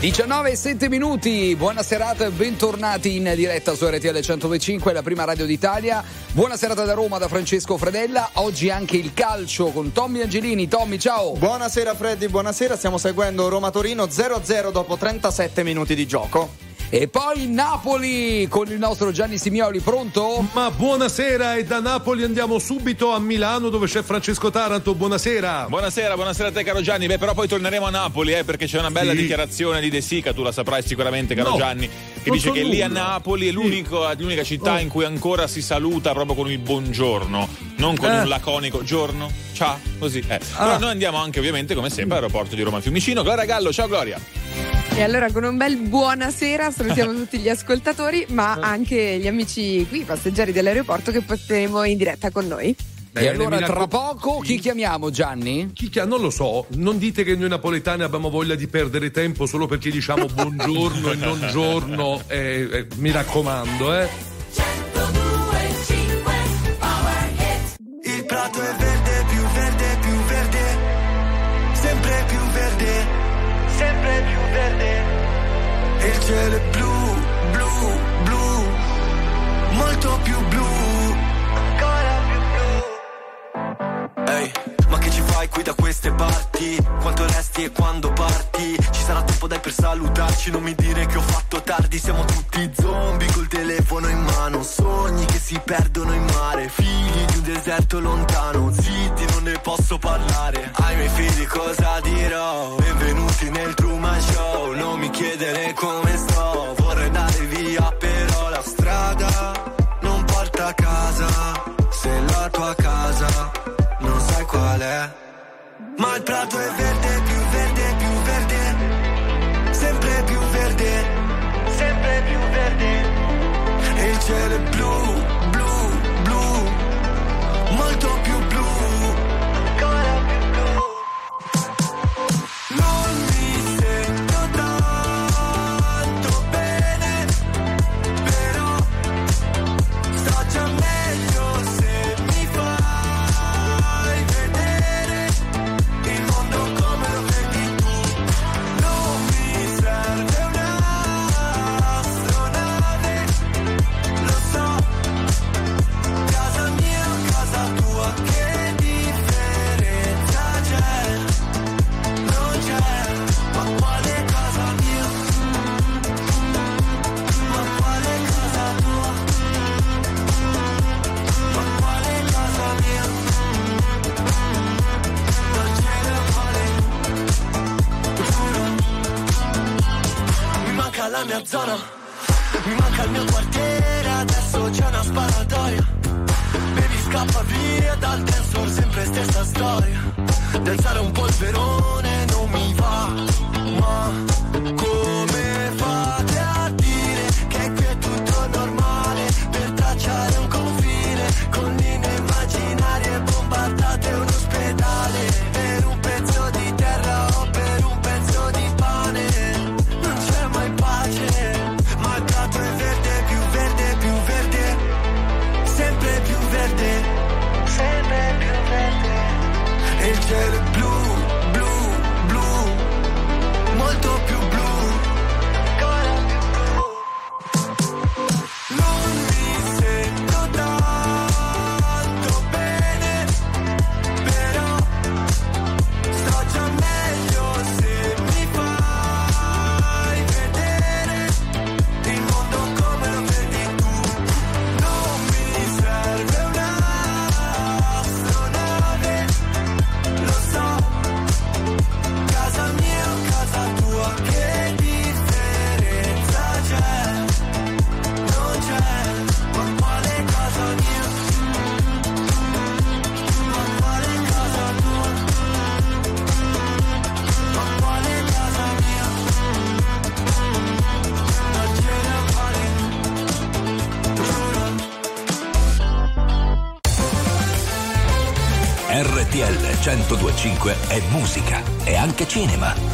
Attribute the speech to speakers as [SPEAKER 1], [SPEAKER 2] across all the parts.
[SPEAKER 1] 19 e 7 minuti, buona serata e bentornati in diretta su RTL 125, la prima radio d'Italia. Buona serata da Roma da Francesco Fredella. Oggi anche il calcio con Tommy Angelini. Tommy, ciao.
[SPEAKER 2] Buonasera Freddy, buonasera. Stiamo seguendo Roma-Torino 0-0 dopo 37 minuti di gioco.
[SPEAKER 1] E poi Napoli con il nostro Gianni Simioli, pronto?
[SPEAKER 3] Ma buonasera e da Napoli andiamo subito a Milano dove c'è Francesco Taranto, buonasera.
[SPEAKER 4] Buonasera, buonasera a te caro Gianni, beh però poi torneremo a Napoli eh, perché c'è una bella sì. dichiarazione di De Sica, tu la saprai sicuramente caro no, Gianni, che dice che nulla. lì a Napoli è l'unica, sì. l'unica città oh. in cui ancora si saluta proprio con il buongiorno, non con eh. un laconico giorno, ciao, così. Eh. Ah. Però noi andiamo anche ovviamente come sempre all'aeroporto di Roma Fiumicino. Gloria Gallo, ciao Gloria.
[SPEAKER 5] E allora con un bel buonasera salutiamo tutti gli ascoltatori, ma anche gli amici qui, passeggeri dell'aeroporto che porteremo in diretta con noi.
[SPEAKER 1] Bene, e allora tra poco chi chiamiamo Gianni?
[SPEAKER 3] Chi chiama? Non lo so, non dite che noi napoletani abbiamo voglia di perdere tempo solo perché diciamo buongiorno e non giorno, eh, eh, mi raccomando, eh.
[SPEAKER 6] Il prato è verde, il cielo è blu, blu, blu, molto più blu, ancora più blu. Ehi, ma che ci fai qui da queste parti? Quanto resti e quando parti? Ci sarà tempo dai per salutarci, non mi dire che ho fatto tardi, siamo tutti zombie col telefono in mano, sogni che si perdono in mare, figli di un deserto lontano, zitti non ne posso parlare, ai miei figli cosa dirò? Benvenuti nel Show, non mi chiedere come sto, vorrei andare via però la strada non porta a casa, se la tua casa non sai qual è, ma il prato è verde, zona Mi manca il mio quartiere, adesso c'è una sparatoria. Baby scappa via dal dance sempre stessa storia. D'alzare un polverone non mi va Ma come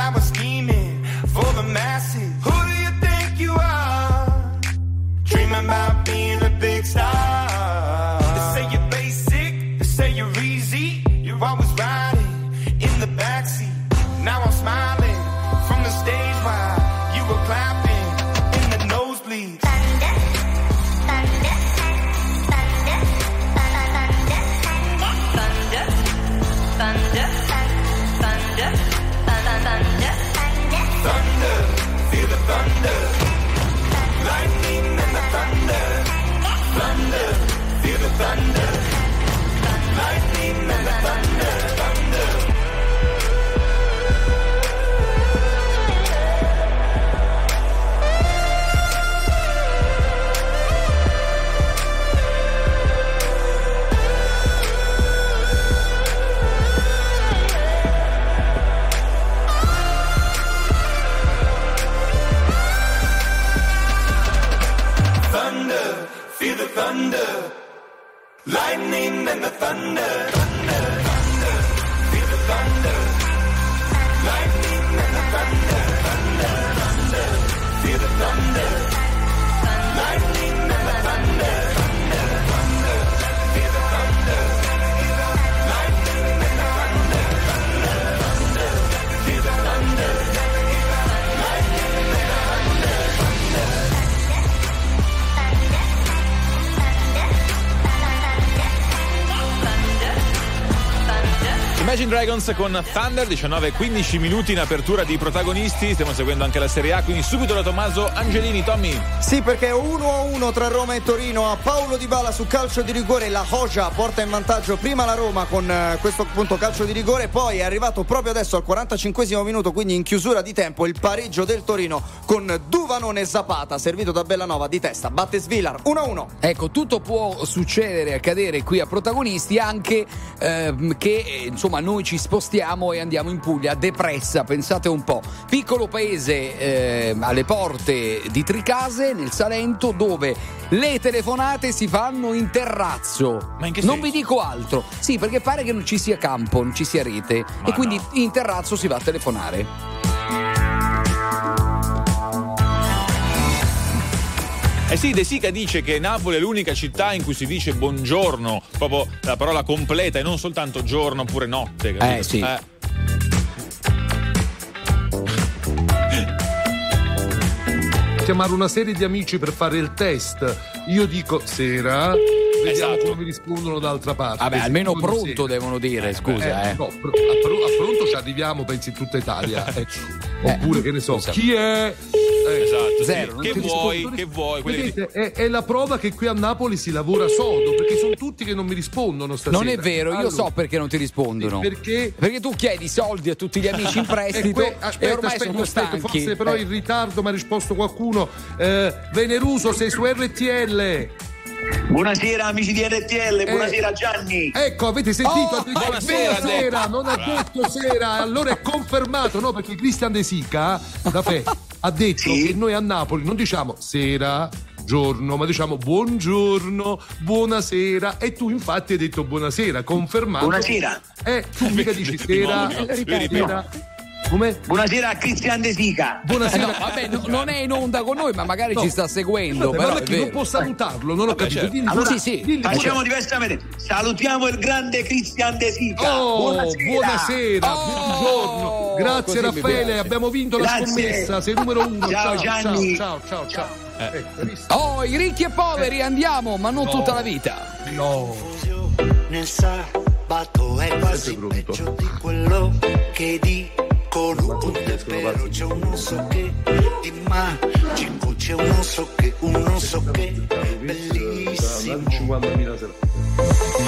[SPEAKER 6] I was
[SPEAKER 7] scheming for the masses. Who do you think you are? Dreaming about being
[SPEAKER 8] thunder,
[SPEAKER 4] Imagine Dragons con Thunder, 19 e 15 minuti in apertura di protagonisti. Stiamo seguendo anche la Serie A, quindi subito da Tommaso Angelini. Tommy.
[SPEAKER 2] Sì, perché 1-1 tra Roma e Torino a Paolo Di Bala su calcio di rigore. La Hoja porta in vantaggio prima la Roma con eh, questo appunto calcio di rigore, poi è arrivato proprio adesso al 45 minuto, quindi in chiusura di tempo, il pareggio del Torino con Duvanone Zapata, servito da Bellanova di testa. Batte Svilar 1-1.
[SPEAKER 1] Ecco, tutto può succedere e accadere qui a protagonisti, anche ehm, che eh, insomma noi ci spostiamo e andiamo in Puglia, depressa, pensate un po'. Piccolo paese ehm, alle porte di Tricase, nel Salento, dove le telefonate si fanno in terrazzo.
[SPEAKER 4] Ma in che
[SPEAKER 1] non
[SPEAKER 4] senso?
[SPEAKER 1] vi dico altro. Sì, perché pare che non ci sia campo, non ci sia rete. e quindi in terrazzo si va a telefonare.
[SPEAKER 4] Eh sì, De Sica dice che Napoli è l'unica città in cui si dice buongiorno, proprio la parola completa e non soltanto giorno oppure notte. capito?
[SPEAKER 1] Eh, sì.
[SPEAKER 3] chiamare una serie di amici per fare il test. Io dico sera, vediamo
[SPEAKER 4] Esatto.
[SPEAKER 3] come mi rispondono d'altra parte.
[SPEAKER 1] Vabbè, almeno pronto
[SPEAKER 3] sera.
[SPEAKER 1] devono dire, scusa, eh.
[SPEAKER 3] no, a, pr- a pronto ci arriviamo, pensi in tutta Italia. eh. Oppure, che ne so,
[SPEAKER 1] scusa.
[SPEAKER 3] chi è? Eh,
[SPEAKER 4] Esatto,
[SPEAKER 1] Zero,
[SPEAKER 4] Che vuoi, che vuoi? quelli che-
[SPEAKER 3] Vedete, è, è la prova che qui a Napoli si lavora sodo, perché sono tutti che non mi rispondono stasera.
[SPEAKER 1] Non è vero, io
[SPEAKER 3] Allora,
[SPEAKER 1] so perché non ti rispondono.
[SPEAKER 3] Perché?
[SPEAKER 1] Perché tu chiedi soldi a tutti gli amici in
[SPEAKER 3] E
[SPEAKER 1] prestito
[SPEAKER 3] que-
[SPEAKER 1] e
[SPEAKER 3] aspetta,
[SPEAKER 1] ormai
[SPEAKER 3] aspetta,
[SPEAKER 1] sono
[SPEAKER 3] aspetta,
[SPEAKER 1] stanchi.
[SPEAKER 3] forse però
[SPEAKER 1] Eh.
[SPEAKER 3] in ritardo mi ha risposto qualcuno. Eh, Veneruso, sei su RTL.
[SPEAKER 9] Buonasera amici di RTL, buonasera Gianni.
[SPEAKER 3] Ecco, avete sentito?
[SPEAKER 1] Oh,
[SPEAKER 4] buonasera,
[SPEAKER 3] buonasera, non ha detto sera, allora è confermato, no? Perché Cristian De Sica, da Fe, ha detto
[SPEAKER 9] Sì.
[SPEAKER 3] che noi a Napoli non diciamo sera, giorno, ma diciamo buongiorno, buonasera e tu infatti hai detto buonasera, confermato.
[SPEAKER 9] Buonasera.
[SPEAKER 3] Eh, tu mica dici sera, sera. Come?
[SPEAKER 9] Buonasera a Cristian De Sica.
[SPEAKER 1] Eh
[SPEAKER 3] Buonasera.
[SPEAKER 1] no, vabbè, no- non è in onda con noi, ma magari
[SPEAKER 3] No.
[SPEAKER 1] ci sta seguendo.
[SPEAKER 3] Vabbè,
[SPEAKER 1] però
[SPEAKER 3] non può salutarlo, non ho capito.
[SPEAKER 4] certo.
[SPEAKER 3] Dilli-
[SPEAKER 9] Allora,
[SPEAKER 1] sì, sì.
[SPEAKER 3] dilli-
[SPEAKER 9] Facciamo diversamente. Salutiamo il grande Cristian De Sica.
[SPEAKER 3] Oh,
[SPEAKER 9] buonasera.
[SPEAKER 3] buonasera,
[SPEAKER 1] Oh,
[SPEAKER 3] buongiorno. Grazie Raffaele, abbiamo vinto la
[SPEAKER 9] Grazie.
[SPEAKER 3] scommessa, sei numero uno.
[SPEAKER 9] Ciao, Gianni.
[SPEAKER 3] Ciao, ciao, ciao. ciao. Visto?
[SPEAKER 1] Oh, i ricchi e poveri, andiamo, ma non
[SPEAKER 3] No.
[SPEAKER 1] tutta la vita.
[SPEAKER 3] No.
[SPEAKER 10] nel sabato è quasi peggio di quello che dicono con te però c'è un non so che di magico
[SPEAKER 11] c'è un non so che, un non so che, bellissimo.
[SPEAKER 3] 50.000 serate.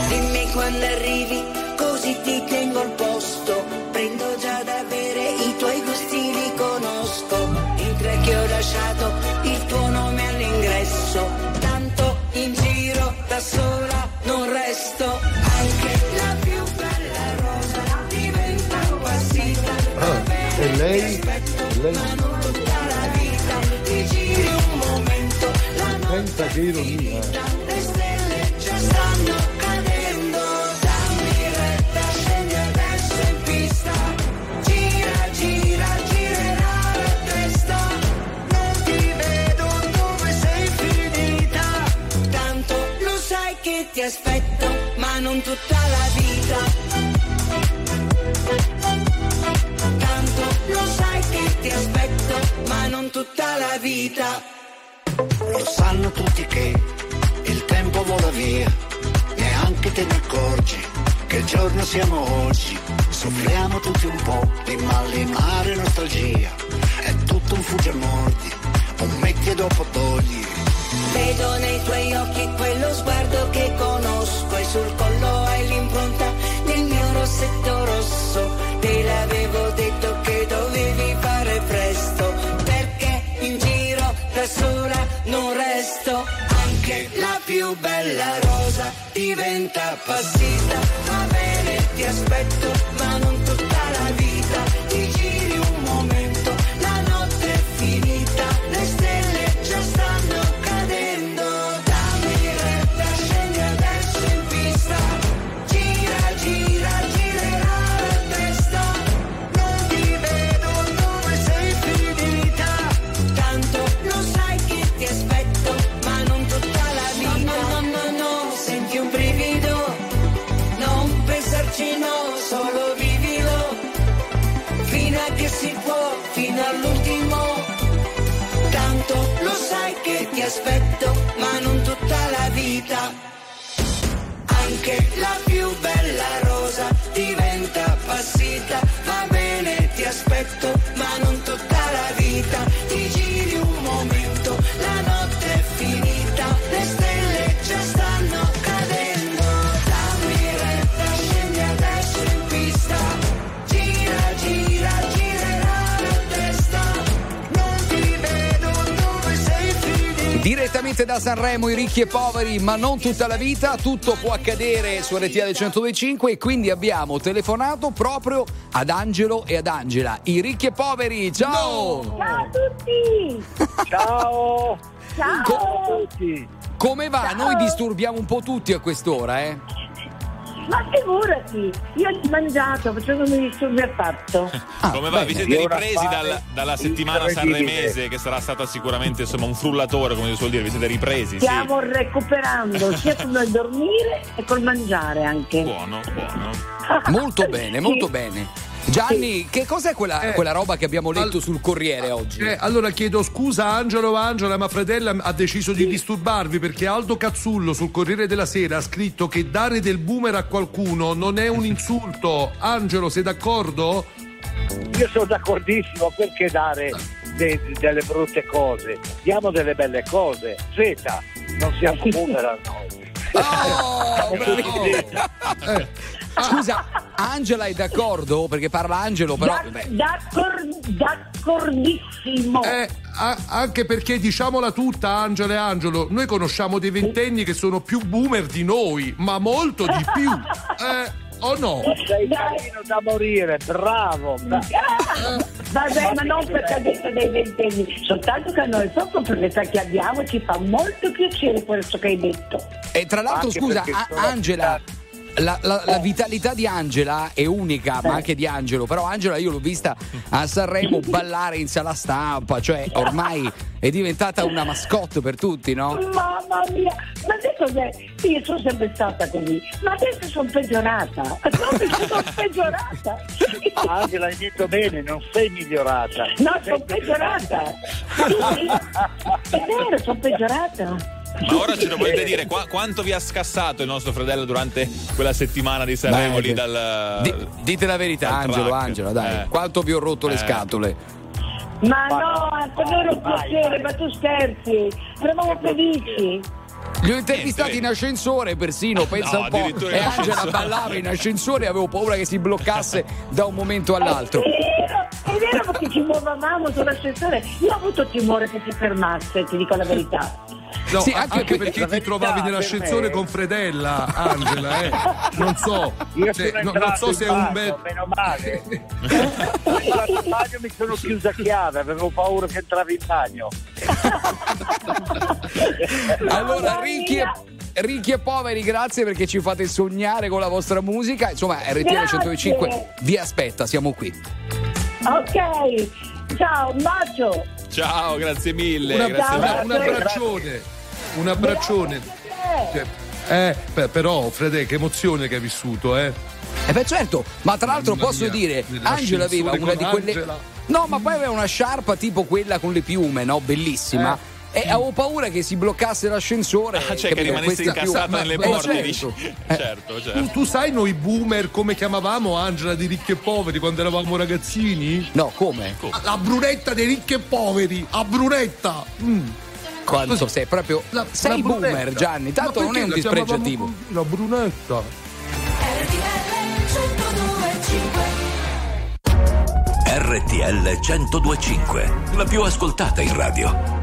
[SPEAKER 12] Dimmi quando arrivi, così ti tengo al posto. Prendo già da bere, i tuoi gusti li conosco. In tre che ho lasciato il tuo nome all'ingresso. Tanto in giro da sola dove sei finita. Tanto lo sai che ti aspetto, ma non tutta la vita. Ti aspetto, ma non tutta la vita.
[SPEAKER 11] Lo sanno tutti che il tempo vola via, neanche te ne accorgi che giorno siamo oggi. Soffriamo tutti un po' di malinare e nostalgia, è tutto un mordi, un metti e dopo togli.
[SPEAKER 12] Vedo nei tuoi occhi quello sguardo che conosco e sul collo hai l'impronta del mio rossetto rosso. Te l'avevo detto sola non resto. Anche la più bella rosa diventa appassita. Va bene, ti aspetto, ma non tutta
[SPEAKER 1] Sanremo, i ricchi e poveri, ma non tutta la vita, tutto può accadere su RTL 125 e quindi abbiamo telefonato proprio ad Angelo e ad Angela, i ricchi e poveri. Ciao!
[SPEAKER 13] Ciao a tutti!
[SPEAKER 14] Ciao!
[SPEAKER 13] Ciao!
[SPEAKER 14] Ciao a tutti!
[SPEAKER 1] Come va? Noi disturbiamo un po' tutti a quest'ora, eh?
[SPEAKER 13] Ma figurati, io ho mangiato, perciò non mi disturbi affatto.
[SPEAKER 4] Come va? Vi siete ripresi
[SPEAKER 14] fare
[SPEAKER 4] dal- dalla settimana sanremese che sarà stata sicuramente insomma un frullatore come si suol dire, vi siete ripresi? Sì.
[SPEAKER 13] Stiamo recuperando sia con il dormire e col mangiare anche.
[SPEAKER 4] Buono, buono.
[SPEAKER 1] Molto bene, molto
[SPEAKER 13] Sì.
[SPEAKER 1] bene. Gianni, che cos'è quella,
[SPEAKER 3] Eh,
[SPEAKER 1] quella roba che abbiamo letto
[SPEAKER 3] al-
[SPEAKER 1] sul Corriere oggi?
[SPEAKER 3] Eh, allora chiedo scusa Angelo Angela, ma Fredella ha deciso di disturbarvi perché Aldo Cazzullo sul Corriere della Sera ha scritto che dare del boomer a qualcuno non è un insulto. Angelo, sei d'accordo?
[SPEAKER 14] Io sono d'accordissimo perché dare de- delle brutte cose. Diamo delle belle cose. Zeta, non siamo boomer noi.
[SPEAKER 1] Oh, bravo.
[SPEAKER 3] Eh,
[SPEAKER 1] Scusa, Angela è d'accordo? Perché parla Angelo, però.
[SPEAKER 13] Da-
[SPEAKER 1] beh,
[SPEAKER 13] d'accor- d'accordissimo.
[SPEAKER 3] Eh, a- anche perché diciamola tutta, Angela e Angelo, noi conosciamo dei ventenni che sono più boomer di noi, ma molto di più. Eh, o no?
[SPEAKER 14] Sei carino da morire, bravo. bra-
[SPEAKER 13] Ah, Vabbè, ma non perché ha detto dei ventenni, soltanto che a noi proprio per l'età che abbiamo ci fa molto piacere questo che hai detto.
[SPEAKER 1] E tra l'altro,
[SPEAKER 14] Anche
[SPEAKER 1] scusa, A- Angela. La, la- la vitalità di Angela è unica, ma anche di Angelo. Però Angela io l'ho vista a Sanremo ballare in sala stampa, cioè ormai è diventata una mascotte per tutti, no?
[SPEAKER 13] Mamma mia, ma sai cos'è? Io sono sempre stata così, ma adesso sono peggiorata. Proprio sono peggiorata.
[SPEAKER 14] Angela, hai detto bene, non sei migliorata.
[SPEAKER 13] No, sono peggiorata. Sì, è vero, sono peggiorata.
[SPEAKER 4] Ma ora ce lo volete dire qua- quanto vi ha scassato il nostro fratello durante quella settimana di Sanremo lì dal
[SPEAKER 1] Di- dite la verità, Angelo,
[SPEAKER 4] track.
[SPEAKER 1] Angelo, dai.
[SPEAKER 4] Eh.
[SPEAKER 1] Quanto vi ho rotto le
[SPEAKER 4] Eh.
[SPEAKER 1] scatole?
[SPEAKER 13] Ma no, Antonio un piacere, ma tu scherzi. Eravamo felici.
[SPEAKER 1] Li ho intervistati in ascensore persino, pensa
[SPEAKER 4] No,
[SPEAKER 1] un po'. E
[SPEAKER 4] in
[SPEAKER 1] Angela ballava in ascensore e avevo paura che si bloccasse da un momento all'altro.
[SPEAKER 13] È vero, è vero perché ci muovevamo sull'ascensore. Io ho avuto timore che si fermasse, ti dico la verità.
[SPEAKER 3] No,
[SPEAKER 1] Sì, anche
[SPEAKER 3] anche,
[SPEAKER 1] perché-
[SPEAKER 3] perché ti trovavi nell'ascensore con Fredella, Angela, eh. Non so,
[SPEAKER 14] Io
[SPEAKER 3] cioè,
[SPEAKER 14] sono
[SPEAKER 3] no- non so se è un bel.
[SPEAKER 14] meno male. Entrato in bagno mi sono chiusa a chiave, avevo paura che entravi in bagno.
[SPEAKER 1] Allora,
[SPEAKER 13] Mamma
[SPEAKER 1] ricchi e, ricchi e poveri, grazie perché ci fate sognare con la vostra musica. Insomma, RTL
[SPEAKER 13] Grazie.
[SPEAKER 1] 105 vi aspetta, siamo qui.
[SPEAKER 13] Ok, ciao, un bacio.
[SPEAKER 4] Ciao, grazie mille.
[SPEAKER 3] Una-
[SPEAKER 4] grazie
[SPEAKER 3] una- un abbraccione, un abbraccione. Eh, beh, però, Fede, che emozione che hai vissuto, eh.
[SPEAKER 1] E beh certo, ma tra l'altro
[SPEAKER 3] Mamma
[SPEAKER 1] posso
[SPEAKER 3] mia,
[SPEAKER 1] dire, Angela aveva una di quelle...
[SPEAKER 3] Angela.
[SPEAKER 1] No, ma poi aveva una sciarpa tipo quella con le piume, no? Bellissima. E avevo paura che si bloccasse l'ascensore.
[SPEAKER 4] Ah, cioè che rimanesse
[SPEAKER 1] Questa-
[SPEAKER 4] incassato
[SPEAKER 1] Ma-
[SPEAKER 4] nelle
[SPEAKER 1] ma-
[SPEAKER 4] porte,
[SPEAKER 1] certo.
[SPEAKER 4] dici.
[SPEAKER 1] Eh,
[SPEAKER 4] Certo,
[SPEAKER 3] Tu,
[SPEAKER 4] certo.
[SPEAKER 3] tu sai noi boomer come chiamavamo Angela di ricchi e poveri quando eravamo ragazzini?
[SPEAKER 1] No, come?
[SPEAKER 3] La brunetta dei ricchi e poveri, a brunetta. Mm.
[SPEAKER 1] Quanto sei proprio.
[SPEAKER 3] La-
[SPEAKER 1] sei
[SPEAKER 3] la
[SPEAKER 1] boomer,
[SPEAKER 3] brunetta.
[SPEAKER 1] Gianni, tanto non è un
[SPEAKER 3] la
[SPEAKER 1] dispregiativo.
[SPEAKER 3] così, La brunetta.
[SPEAKER 15] RTL 1025, la più ascoltata in radio.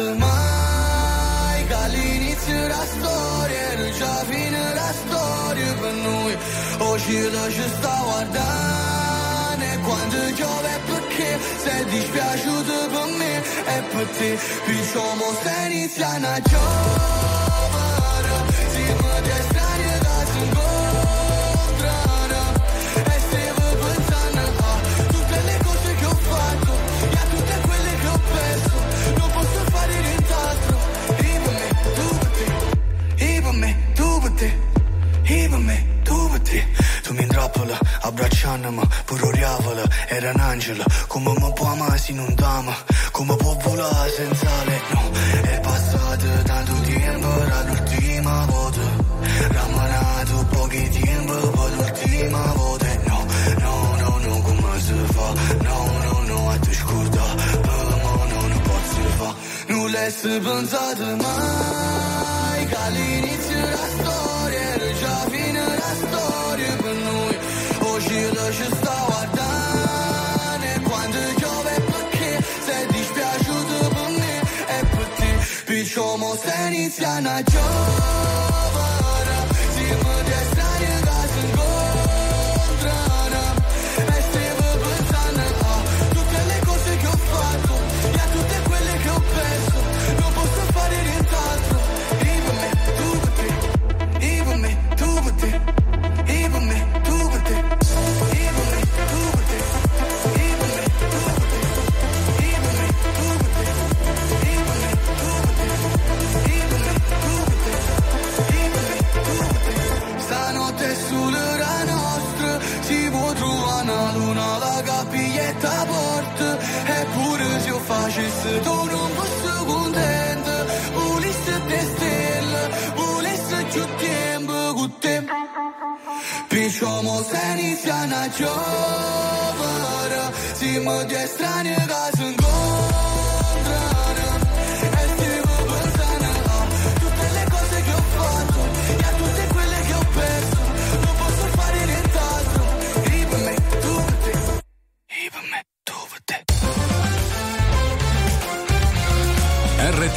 [SPEAKER 16] pensato mai Che all'inizio della storia Era già fine la storia per noi. Oggi la ci sta guardando E quando piove perché? Sei dispiaciuto per me E per te. Diciamo stai iniziando a giovere intrappola, abbracciandomi Pure oriavola, era un angelo Come mi può amare se non t'ama Come può volare senza lei No, è passato tanto tempo Era l'ultima volta Ramanato pochi tempo Poi l'ultima volta No, no, no, no, come si fa? No, no, no, a te scorda Per me no, non posso fa Non l'hai pensato mai Che como Ceniciana yo. facesse tu non fosse contenta, volesse te stella, volesse più tempo con te. Picciamo se inizia a giovare, siamo di estranea che sono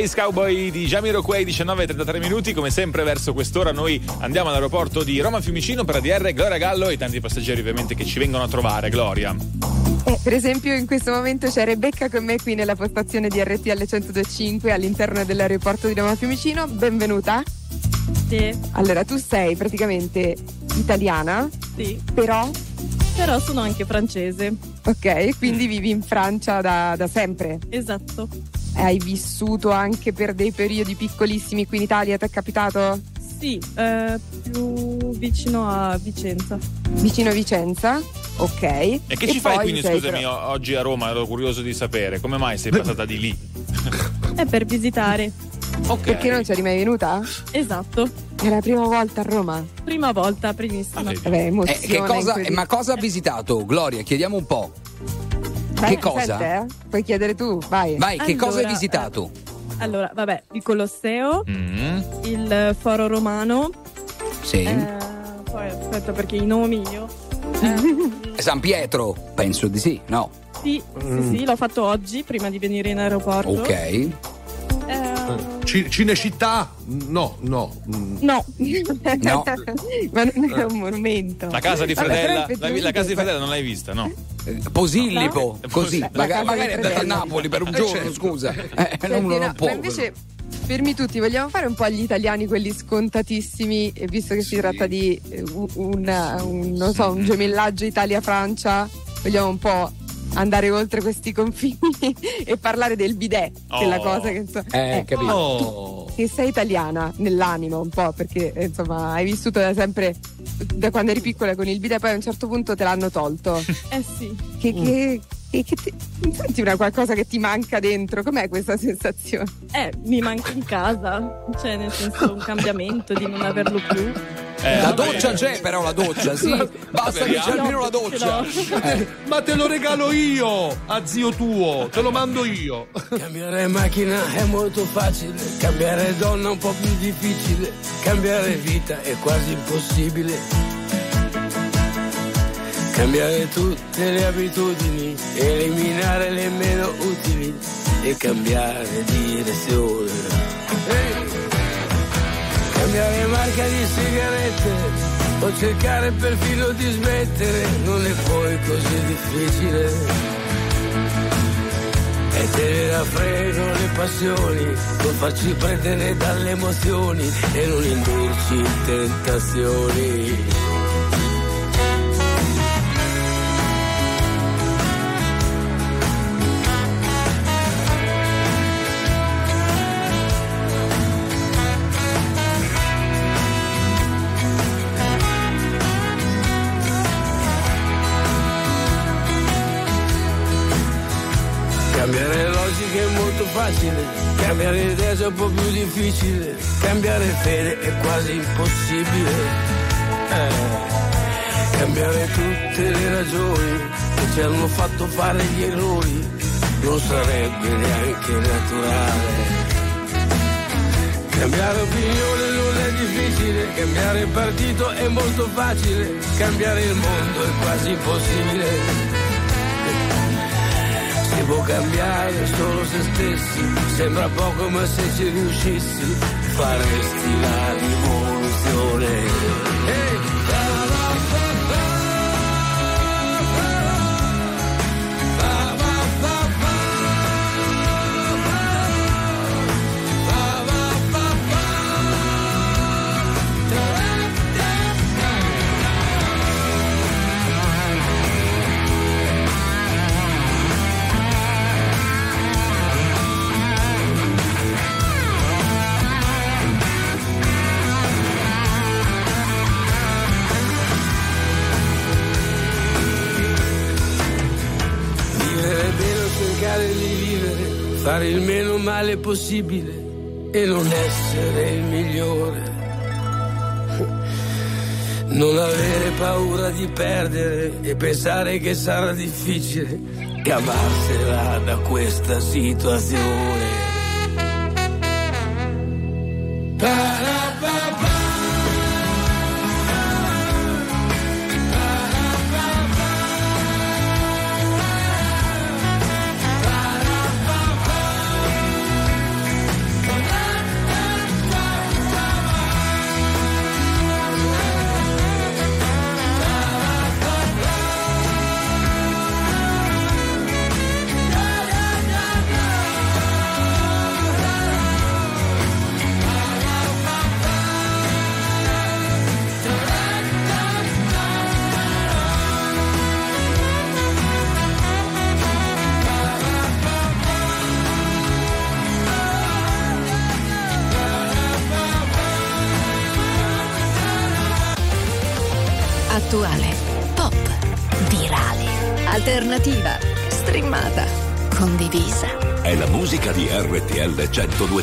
[SPEAKER 17] Space Cowboy
[SPEAKER 4] di Jamiroquai 19:33 minuti come sempre verso quest'ora noi andiamo all'aeroporto di Roma Fiumicino per ADR Gloria Gallo e tanti passeggeri ovviamente che ci vengono a trovare Gloria
[SPEAKER 5] Eh, per esempio in questo momento c'è Rebecca con me qui nella postazione di RTL 1025 all'interno dell'aeroporto di Roma Fiumicino. Benvenuta.
[SPEAKER 18] Sì.
[SPEAKER 5] Allora, tu sei praticamente italiana,
[SPEAKER 18] Sì.
[SPEAKER 5] però
[SPEAKER 18] Però sono anche francese.
[SPEAKER 5] ok, quindi vivi in Francia da, da sempre.
[SPEAKER 18] Esatto.
[SPEAKER 5] Hai vissuto anche per dei periodi piccolissimi qui in Italia, ti è capitato?
[SPEAKER 18] Sì, eh, più vicino a Vicenza.
[SPEAKER 5] Vicino a Vicenza? Ok.
[SPEAKER 4] e che ci fai quindi scusami
[SPEAKER 5] però-
[SPEAKER 4] oggi a Roma ero curioso di sapere come mai sei passata di lì
[SPEAKER 18] È per visitare.
[SPEAKER 4] ok
[SPEAKER 5] Perché non c'eri mai venuta?
[SPEAKER 18] Esatto.
[SPEAKER 5] È la prima volta a Roma.
[SPEAKER 18] Prima volta, primissima.
[SPEAKER 5] Vabbè,
[SPEAKER 1] Eh,
[SPEAKER 5] emozione.
[SPEAKER 1] che cosa, ma cosa ha visitato? Gloria, chiediamo un po'.
[SPEAKER 5] Vai,
[SPEAKER 1] che cosa?
[SPEAKER 5] sente, eh? Puoi chiedere tu, vai.
[SPEAKER 1] Vai, che cosa hai
[SPEAKER 18] Allora,
[SPEAKER 1] visitato?
[SPEAKER 18] Allora, vabbè, il Colosseo,
[SPEAKER 1] Mm,
[SPEAKER 18] il Foro Romano.
[SPEAKER 1] sì.
[SPEAKER 18] eh, poi aspetta perché i nomi io.
[SPEAKER 1] San Pietro? Penso di sì, no?
[SPEAKER 18] Sì, sì, sì, l'ho fatto oggi prima di venire in aeroporto.
[SPEAKER 1] Ok.
[SPEAKER 18] Eh,
[SPEAKER 3] Ci- Cinecittà? No, no.
[SPEAKER 18] no.
[SPEAKER 1] No.
[SPEAKER 5] ma non è un monumento.
[SPEAKER 4] la casa di
[SPEAKER 5] Vabbè,
[SPEAKER 4] Fredella
[SPEAKER 5] però
[SPEAKER 4] la, la casa di Fredella non l'hai vista no?
[SPEAKER 1] Posillipo,
[SPEAKER 4] No?
[SPEAKER 1] così. Maga- magari è andata a. Napoli per un
[SPEAKER 3] Eh,
[SPEAKER 1] giorno,
[SPEAKER 3] certo.
[SPEAKER 1] scusa. Eh,
[SPEAKER 5] Senti,
[SPEAKER 1] non, non
[SPEAKER 5] no,
[SPEAKER 1] può.
[SPEAKER 5] ma invece fermi tutti, vogliamo fare un po' gli italiani quelli scontatissimi, e visto che si tratta di eh, un, un- un- non so, un gemellaggio Italia-Francia, vogliamo un po' andare oltre questi confini e parlare del bidet, che è la
[SPEAKER 1] Oh.
[SPEAKER 5] cosa che insomma,
[SPEAKER 1] Eh, capito.
[SPEAKER 3] Oh.
[SPEAKER 5] che sei italiana nell'anima un po' perché eh, insomma hai vissuto da sempre da quando eri piccola con il bidet poi a un certo punto te l'hanno tolto
[SPEAKER 18] Eh sì.
[SPEAKER 5] che, che, che, che ti, senti una qualcosa che ti manca dentro com'è questa sensazione?
[SPEAKER 18] Eh, mi manca in casa, cioè nel senso un cambiamento di non averlo più.
[SPEAKER 1] La doccia c'è però la doccia, sì. Basta che c'è
[SPEAKER 18] No,
[SPEAKER 1] almeno la doccia. Eh.
[SPEAKER 3] Ma te lo regalo io a zio tuo, te lo mando io.
[SPEAKER 19] Cambiare macchina è molto facile, cambiare donna è un po' più difficile, cambiare vita è quasi impossibile. Cambiare tutte le abitudini, eliminare le meno utili e cambiare direzione. Ehi! Cambiare marca di sigarette o cercare perfino di smettere non è poi così difficile. E tenere a freno le passioni, non farci prendere dalle emozioni e non indurci in tentazioni. Facile, cambiare idea è un po' più difficile, cambiare fede è quasi impossibile. Eh, cambiare tutte le ragioni che ci hanno fatto fare gli errori non sarebbe neanche naturale. Cambiare opinione non è difficile, cambiare partito è molto facile, cambiare il mondo è quasi impossibile. Può cambiare solo se stessi, sembra poco ma se ci riuscissi faresti la rivoluzione. Ehi! Male possibile e non essere il migliore. Non avere paura di perdere e pensare che sarà difficile cavarsela da questa situazione.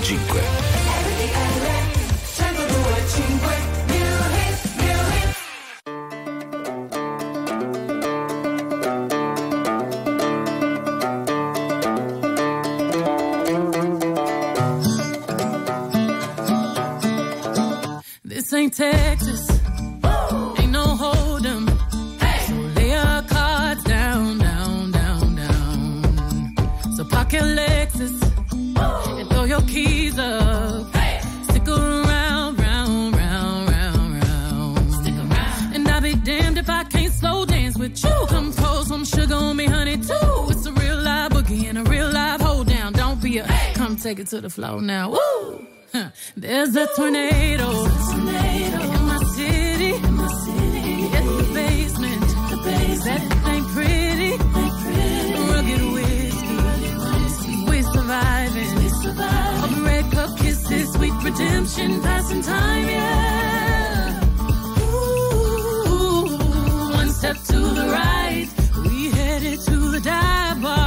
[SPEAKER 15] 1025.
[SPEAKER 20] So park and throw your keys up. Stick around, round, round, round, round. Stick around. And I'll be damned if I can't slow dance with you. Come pour some sugar on me, honey, too. It's a real live boogie and a real live hold down. Don't be a come take it to the floor now. Woo! There's a tornado, in my city. It's the basement. That ain't sweet redemption, passing time, yeah. Ooh, one step to the right. We headed to the dive bar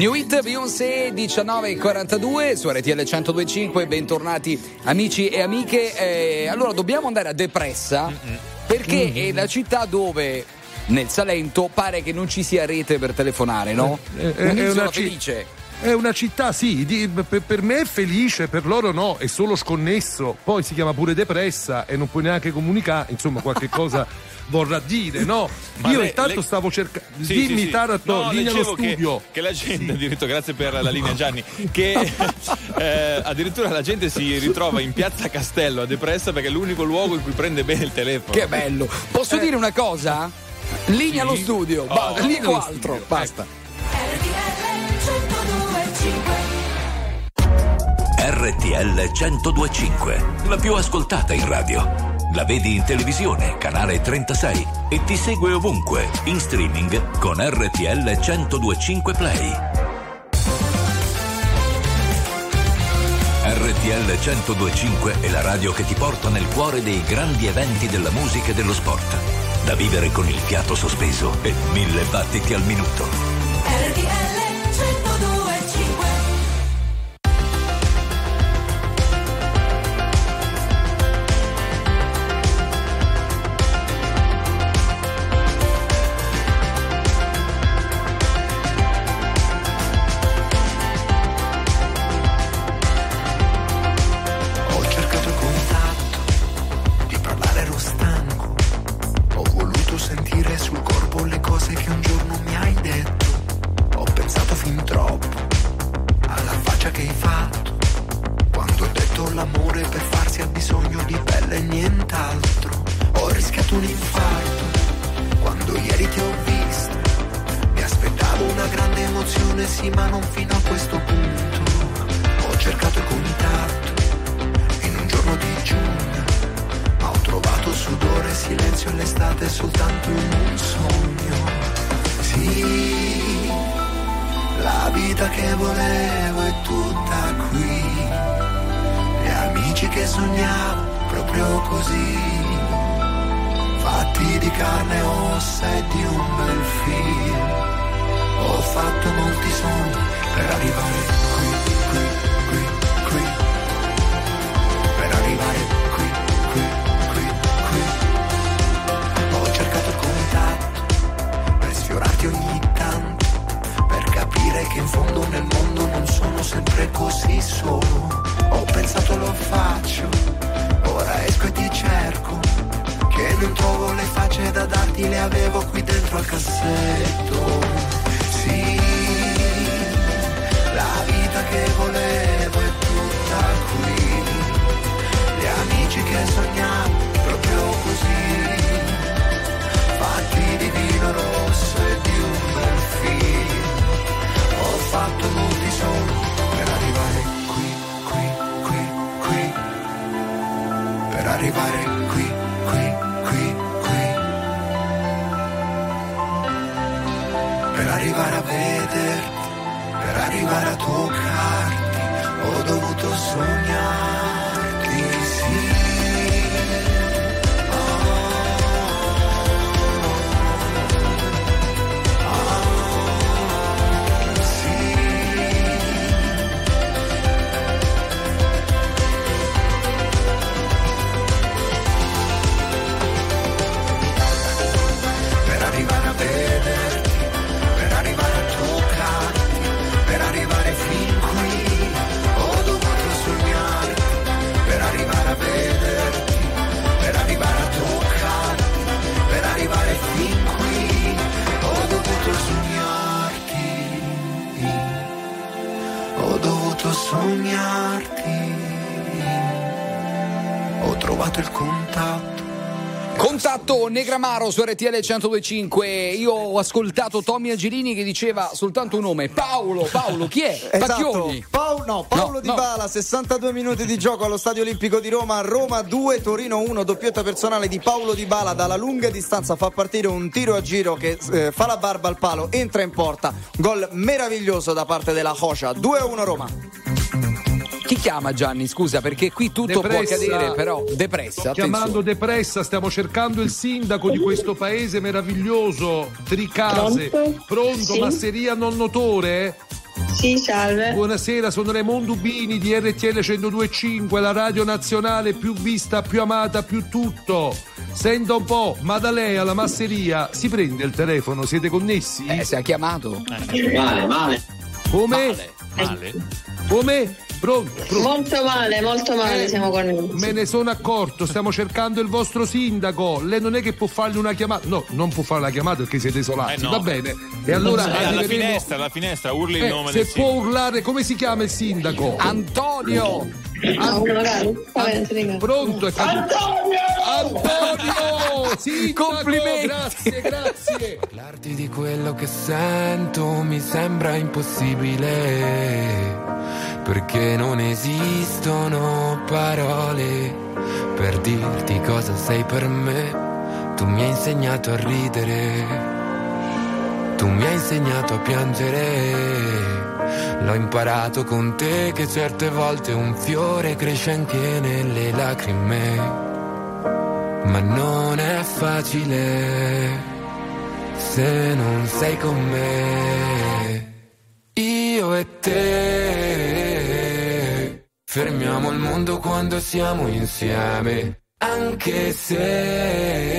[SPEAKER 1] New Hit Beyoncé 19.42 su RTL 1025, bentornati amici e amiche. Eh, allora dobbiamo andare a Depressa perché è la città dove nel Salento pare che non ci sia rete per telefonare, no?
[SPEAKER 3] Eh, eh, è una ci-. È una città, sì, di- per, per me è felice, per loro no, è solo sconnesso. Poi si chiama pure depressa e non puoi neanche comunicare, insomma, qualche cosa vorrà dire, no?
[SPEAKER 4] Ma
[SPEAKER 3] Io
[SPEAKER 4] lei-
[SPEAKER 3] intanto
[SPEAKER 4] lei-
[SPEAKER 3] stavo cercando.
[SPEAKER 4] Sì,
[SPEAKER 3] Dimmi,
[SPEAKER 4] sì, sì.
[SPEAKER 3] Taranto,
[SPEAKER 4] No,
[SPEAKER 3] linea allo
[SPEAKER 4] dicevo che-
[SPEAKER 3] studio.
[SPEAKER 4] Che, la gente, addirittura, grazie per la linea Gianni, che eh, addirittura la gente si ritrova in piazza Castello a Depressa perché è l'unico luogo in cui prende bene il telefono.
[SPEAKER 1] Che bello. Posso dire una cosa? Linea allo studio,
[SPEAKER 4] Oh,
[SPEAKER 1] basta, linea allo
[SPEAKER 4] altro,
[SPEAKER 1] studio, basta.
[SPEAKER 15] RTL 1025, la più ascoltata in radio. La vedi in televisione, canale 36 e ti segue ovunque, in streaming con RTL 1025 Play. RTL 1025 è la radio che ti porta nel cuore dei grandi eventi della musica e dello sport. Da vivere con il fiato sospeso e mille battiti al minuto.
[SPEAKER 21] RTL
[SPEAKER 16] che
[SPEAKER 11] in fondo nel mondo non sono sempre così solo. Ho pensato lo faccio, ora esco e ti cerco, che non trovo le facce da darti, le avevo qui dentro al cassetto. Sì, la vita che volevo è tutta qui, gli amici che sognavo proprio così, fatti di vino rosso e di un bel film. Fatto molti sogni per arrivare qui, qui, qui, qui, per arrivare qui, qui, qui, qui, per arrivare a vederti, per arrivare a toccarti, ho dovuto sognarti, Contatto
[SPEAKER 1] Negramaro su RTL 1025. Io ho ascoltato Tommy Angelini che diceva soltanto un nome: Paolo. Paolo, chi è?
[SPEAKER 2] Esatto.
[SPEAKER 1] Pacchioni.
[SPEAKER 2] Paolo, no, Paolo
[SPEAKER 1] No,
[SPEAKER 2] Di
[SPEAKER 1] no.
[SPEAKER 2] Bala, 62 minuti di gioco allo Stadio Olimpico di Roma, Roma 2, Torino 1, doppietta personale di Paolo Di Bala dalla lunga distanza fa partire un tiro a giro che eh, fa la barba al palo, entra in porta, gol meraviglioso da parte della Hoscia, 2-1 Roma.
[SPEAKER 1] Chi chiama Gianni? Scusa, perché qui tutto può
[SPEAKER 3] Depressa.
[SPEAKER 1] accadere, però depressa.
[SPEAKER 3] Chiamando depressa, stiamo cercando il sindaco di questo paese meraviglioso, Tricase.
[SPEAKER 22] Pronto?
[SPEAKER 3] Pronto,
[SPEAKER 22] Sì.
[SPEAKER 3] masseria nonnotore?
[SPEAKER 22] Sì, salve.
[SPEAKER 3] Buonasera, sono Raimondo Dubini di RTL 1025, la radio nazionale più vista, più amata, più tutto. Senta un po', ma da lei alla masseria si prende il telefono? Siete connessi?
[SPEAKER 1] Eh, se ha chiamato.
[SPEAKER 22] Male, male.
[SPEAKER 3] Come?
[SPEAKER 4] Male.
[SPEAKER 3] Come? Pronto? pronto.
[SPEAKER 22] Molto male, molto male
[SPEAKER 3] Eh,
[SPEAKER 22] siamo connessi.
[SPEAKER 3] Me ne sono accorto, stiamo cercando il vostro sindaco. Lei non è che può fargli una chiamata. No, non può fare la chiamata perché siete isolati.
[SPEAKER 4] Eh, no.
[SPEAKER 3] Va bene. E allora
[SPEAKER 4] Eh, alla finestra, alla finestra, urli il
[SPEAKER 3] Eh,
[SPEAKER 4] nome
[SPEAKER 3] se
[SPEAKER 4] del
[SPEAKER 3] può
[SPEAKER 4] sindaco.
[SPEAKER 3] urlare, come si chiama il sindaco?
[SPEAKER 1] Antonio!
[SPEAKER 22] Ah, uno magari? Va bene, ti ringraziio.
[SPEAKER 3] Pronto? È caduto. Antonio! Sindaco!
[SPEAKER 1] Complimenti!
[SPEAKER 3] Grazie, grazie!
[SPEAKER 23] Parlarti di quello che sento mi sembra impossibile, perché non esistono parole per dirti cosa sei per me. Tu mi hai insegnato a ridere, tu mi hai insegnato a piangere. L'ho imparato con te che certe volte un fiore cresce anche nelle lacrime, ma non è facile se non sei con me. Io e te fermiamo il mondo quando siamo insieme, anche se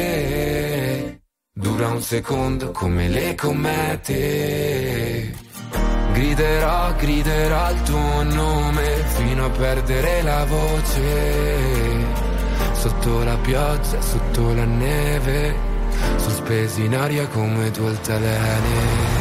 [SPEAKER 23] dura un secondo come le comete. Griderò, griderò il tuo nome fino a perdere la voce. Sotto la pioggia, sotto la neve, sospesi in aria come due altalene.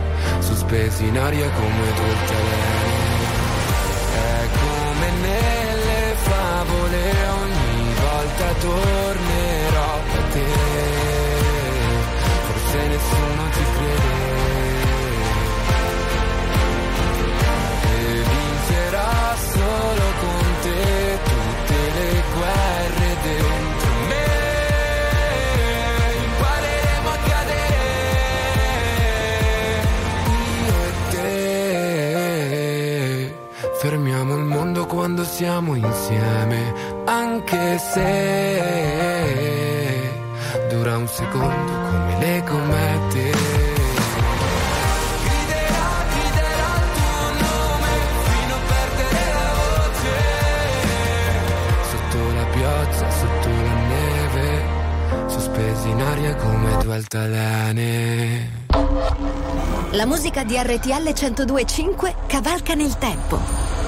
[SPEAKER 23] sospesi in aria come altalene. È come nelle favole, ogni volta tornerò da te. Forse nessuno ci crede. E vincerò solo quando siamo insieme, anche se dura un secondo come le comete. Sotto la pioggia, sotto la neve, sospesi in aria come due altalene.
[SPEAKER 24] La musica di RTL 1025 cavalca nel tempo.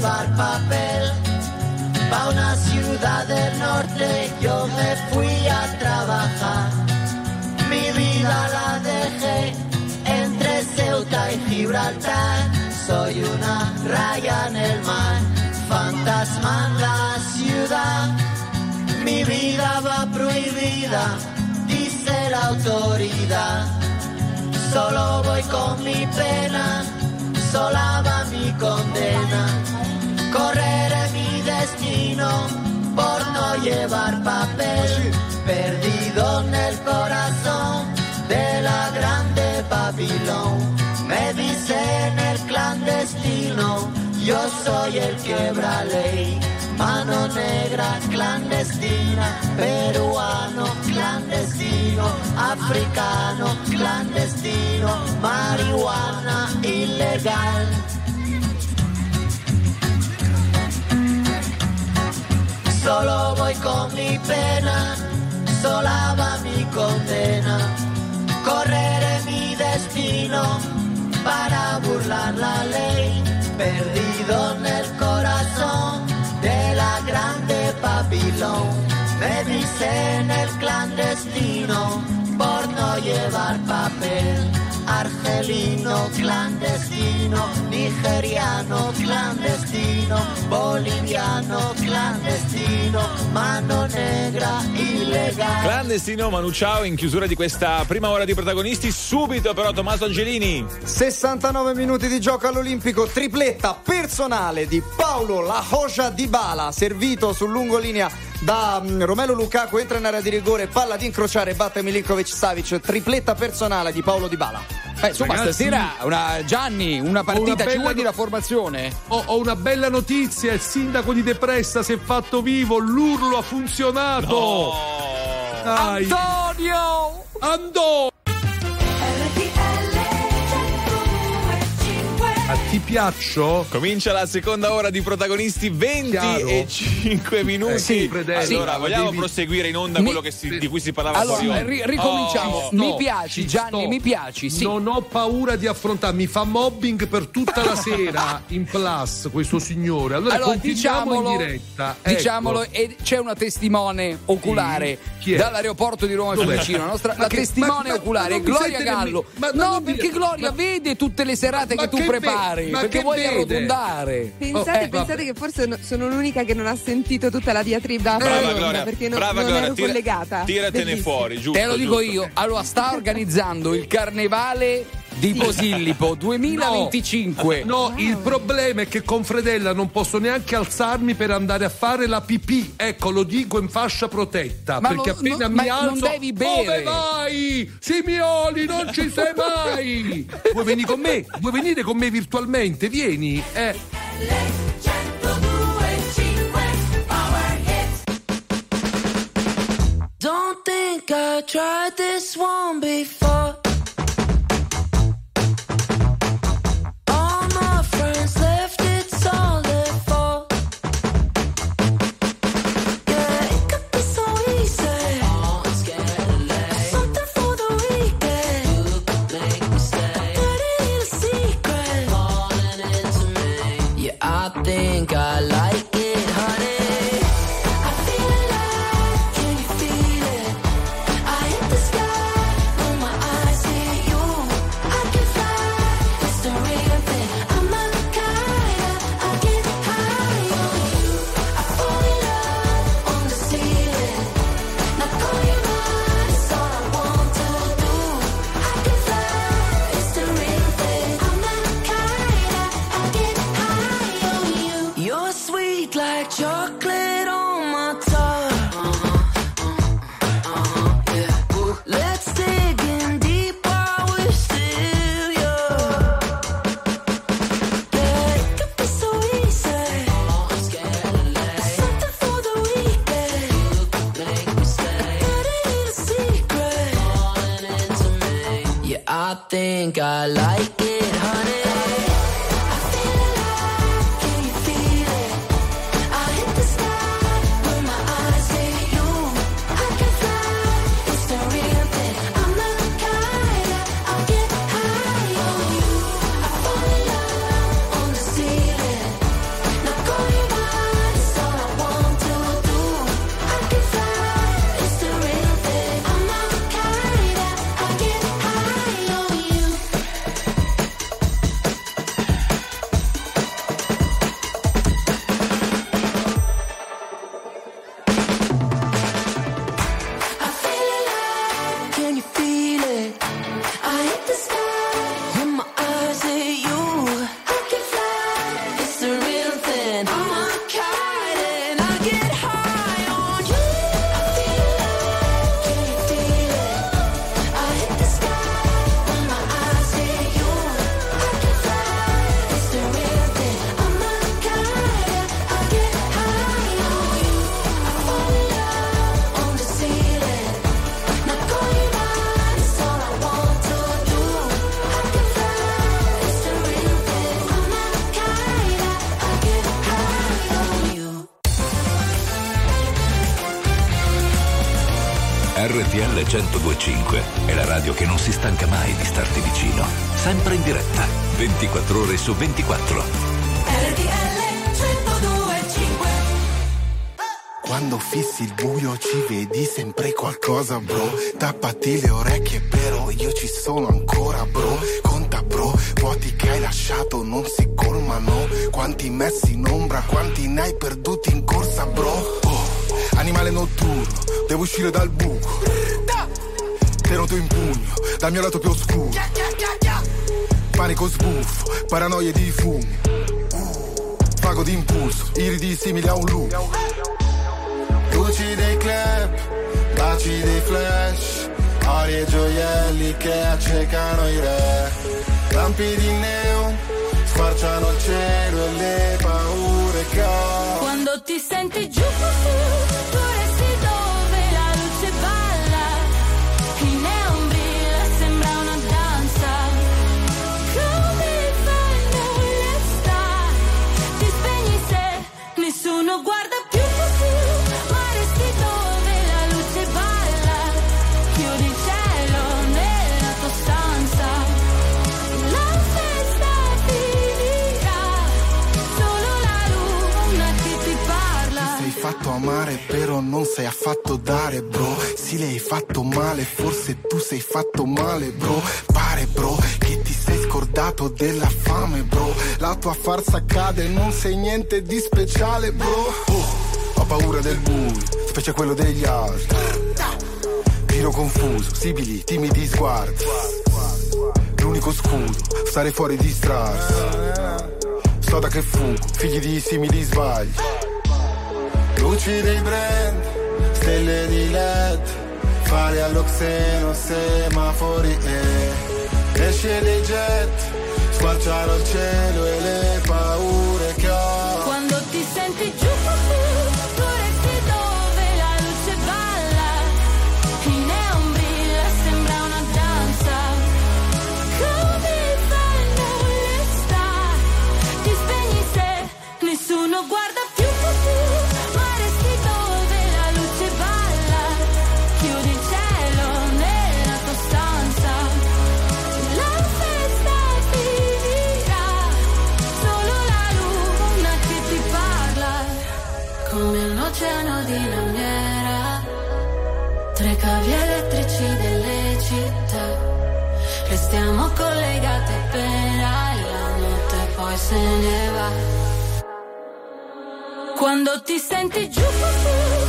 [SPEAKER 25] Llevar papel. Pa' una ciudad del norte yo me fui a trabajar. Mi vida la dejé entre Ceuta y Gibraltar. Soy una raya en el mar, fantasma en la ciudad. Mi vida va prohibida, dice la autoridad. Solo voy con mi pena, sola va mi condena. Correré mi destino por no llevar papel, perdido en el corazón de la grande Babilón. Me dicen el clandestino, yo soy el quebra ley. Mano negra clandestina, peruano clandestino, africano clandestino, marihuana ilegal. Solo voy con mi pena, sola va mi condena. Correré mi destino para burlar la ley, perdido en el corazón de la grande Babilón. Me dicen el clandestino por no llevar papel. Argelino clandestino, nigeriano clandestino, boliviano clandestino, mano negra ilegal.
[SPEAKER 4] Clandestino Manu Ciao in chiusura di questa prima ora di protagonisti. Subito però Tommaso Angelini.
[SPEAKER 2] 69 minuti di gioco all'Olimpico, tripletta personale di Paolo La Hoja Di Bala, servito sul lungolinea da mm, Romelo Lukaku, entra in area di rigore, palla di incrociare, batte Milinkovic Savic, tripletta personale di Paolo Di Bala.
[SPEAKER 1] Beh, insomma,
[SPEAKER 3] Ragazzi,
[SPEAKER 1] stasera una, Gianni, una partita,
[SPEAKER 3] una
[SPEAKER 1] ci
[SPEAKER 3] bella
[SPEAKER 1] vuoi dire
[SPEAKER 3] no-
[SPEAKER 1] la formazione?
[SPEAKER 3] Ho, ho una bella notizia, il sindaco di Depressa si è fatto vivo, l'urlo ha funzionato. Dai.
[SPEAKER 1] Antonio!
[SPEAKER 3] Andò! Ti piaccio?
[SPEAKER 4] Comincia la seconda ora di protagonisti 20
[SPEAKER 3] Chiaro?
[SPEAKER 4] e 5 minuti.
[SPEAKER 3] Eh, sì,
[SPEAKER 4] allora,
[SPEAKER 3] sì,
[SPEAKER 4] vogliamo
[SPEAKER 3] devi-
[SPEAKER 4] proseguire in onda
[SPEAKER 1] Mi-
[SPEAKER 4] quello che si- di cui si parlava
[SPEAKER 1] Allora, ri- ricominciamo.
[SPEAKER 4] Oh,
[SPEAKER 1] mi piaci,
[SPEAKER 3] ci
[SPEAKER 1] Gianni,
[SPEAKER 3] sto.
[SPEAKER 1] mi piaci. Sì.
[SPEAKER 3] Non ho paura di affrontare, mi fa mobbing per tutta la sera in plus questo signore. Allora,
[SPEAKER 1] Allora, diciamolo,
[SPEAKER 3] in diretta. Ecco.
[SPEAKER 1] diciamolo, e c'è una testimone oculare
[SPEAKER 3] è?
[SPEAKER 1] dall'aeroporto di Roma? Fiumicino. La, nostra,
[SPEAKER 3] Ma
[SPEAKER 1] la
[SPEAKER 3] che-
[SPEAKER 1] testimone
[SPEAKER 3] ma- ma-
[SPEAKER 1] oculare
[SPEAKER 3] ma
[SPEAKER 1] Gloria Gallo.
[SPEAKER 3] nemmeno- ma-
[SPEAKER 1] no, perché Gloria vede tutte le serate
[SPEAKER 3] Ma
[SPEAKER 1] che tu
[SPEAKER 3] che
[SPEAKER 1] prepari.
[SPEAKER 3] ma
[SPEAKER 1] perché
[SPEAKER 3] che
[SPEAKER 1] vuoi
[SPEAKER 3] vede?
[SPEAKER 1] arrotondare.
[SPEAKER 5] Pensate,
[SPEAKER 1] Oh, eh,
[SPEAKER 5] pensate che forse no- sono l'unica che non ha sentito tutta la diatriba
[SPEAKER 4] Brava, Gloria,
[SPEAKER 5] perché non,
[SPEAKER 4] brava,
[SPEAKER 5] non
[SPEAKER 4] Gloria,
[SPEAKER 5] ero
[SPEAKER 4] tira-
[SPEAKER 5] collegata.
[SPEAKER 4] tiratene
[SPEAKER 5] Bellissimo.
[SPEAKER 4] fuori, giusto.
[SPEAKER 1] Te lo dico
[SPEAKER 4] giusto.
[SPEAKER 1] io. Allora, sta organizzando il carnevale di Posillipo 2025.
[SPEAKER 3] No, il problema è che con Fredella non posso neanche alzarmi per andare a fare la pipì. Ecco, lo dico in fascia protetta.
[SPEAKER 1] Ma
[SPEAKER 3] perché
[SPEAKER 1] non-
[SPEAKER 3] appena
[SPEAKER 1] non-
[SPEAKER 3] mi
[SPEAKER 1] ma non
[SPEAKER 3] alzo.
[SPEAKER 1] devi bere.
[SPEAKER 3] Dove vai? Simioli, non ci sei mai! Vuoi venire con me? Vuoi venire con me virtualmente? Vieni, eh.
[SPEAKER 26] Don't think I tried this one before.
[SPEAKER 15] 24 ore su 24.
[SPEAKER 21] RTL 1025
[SPEAKER 27] Quando fissi il buio ci vedi sempre qualcosa, bro. Tappati le orecchie, però io ci sono ancora, bro. Conta, bro, vuoti che hai lasciato non si colmano. Quanti messi in ombra, quanti ne hai perduti in corsa, bro. Oh, animale notturno, devo uscire dal buco. Tenuto in pugno, dal mio lato più oscuro. Panico sbuffo, paranoie di fumo. Vago d'impulso, iridi simili a un lupo. Luci dei club, baci dei flash, ori e gioielli che accecano i re. Lampi di neon, squarciano il cielo e le paure che ho.
[SPEAKER 26] Quando ti senti giù, tu
[SPEAKER 27] però non sai affatto dare, bro. Sì, hai fatto male, forse tu sei fatto male, bro. Pare, bro, che ti sei scordato della fame, bro. La tua farsa cade, non sei niente di speciale, bro. Oh, ho paura del buio, specie quello degli altri. Giro confuso, sibili, timidi sguardi. L'unico scudo, stare fuori di strada. So da che fugo, figli di simili sbagli. Luci dei brand, stelle di LED, fare allo xeno, semafori e esce dei jet, squarciano il cielo e le
[SPEAKER 26] Quando ti senti giù, tu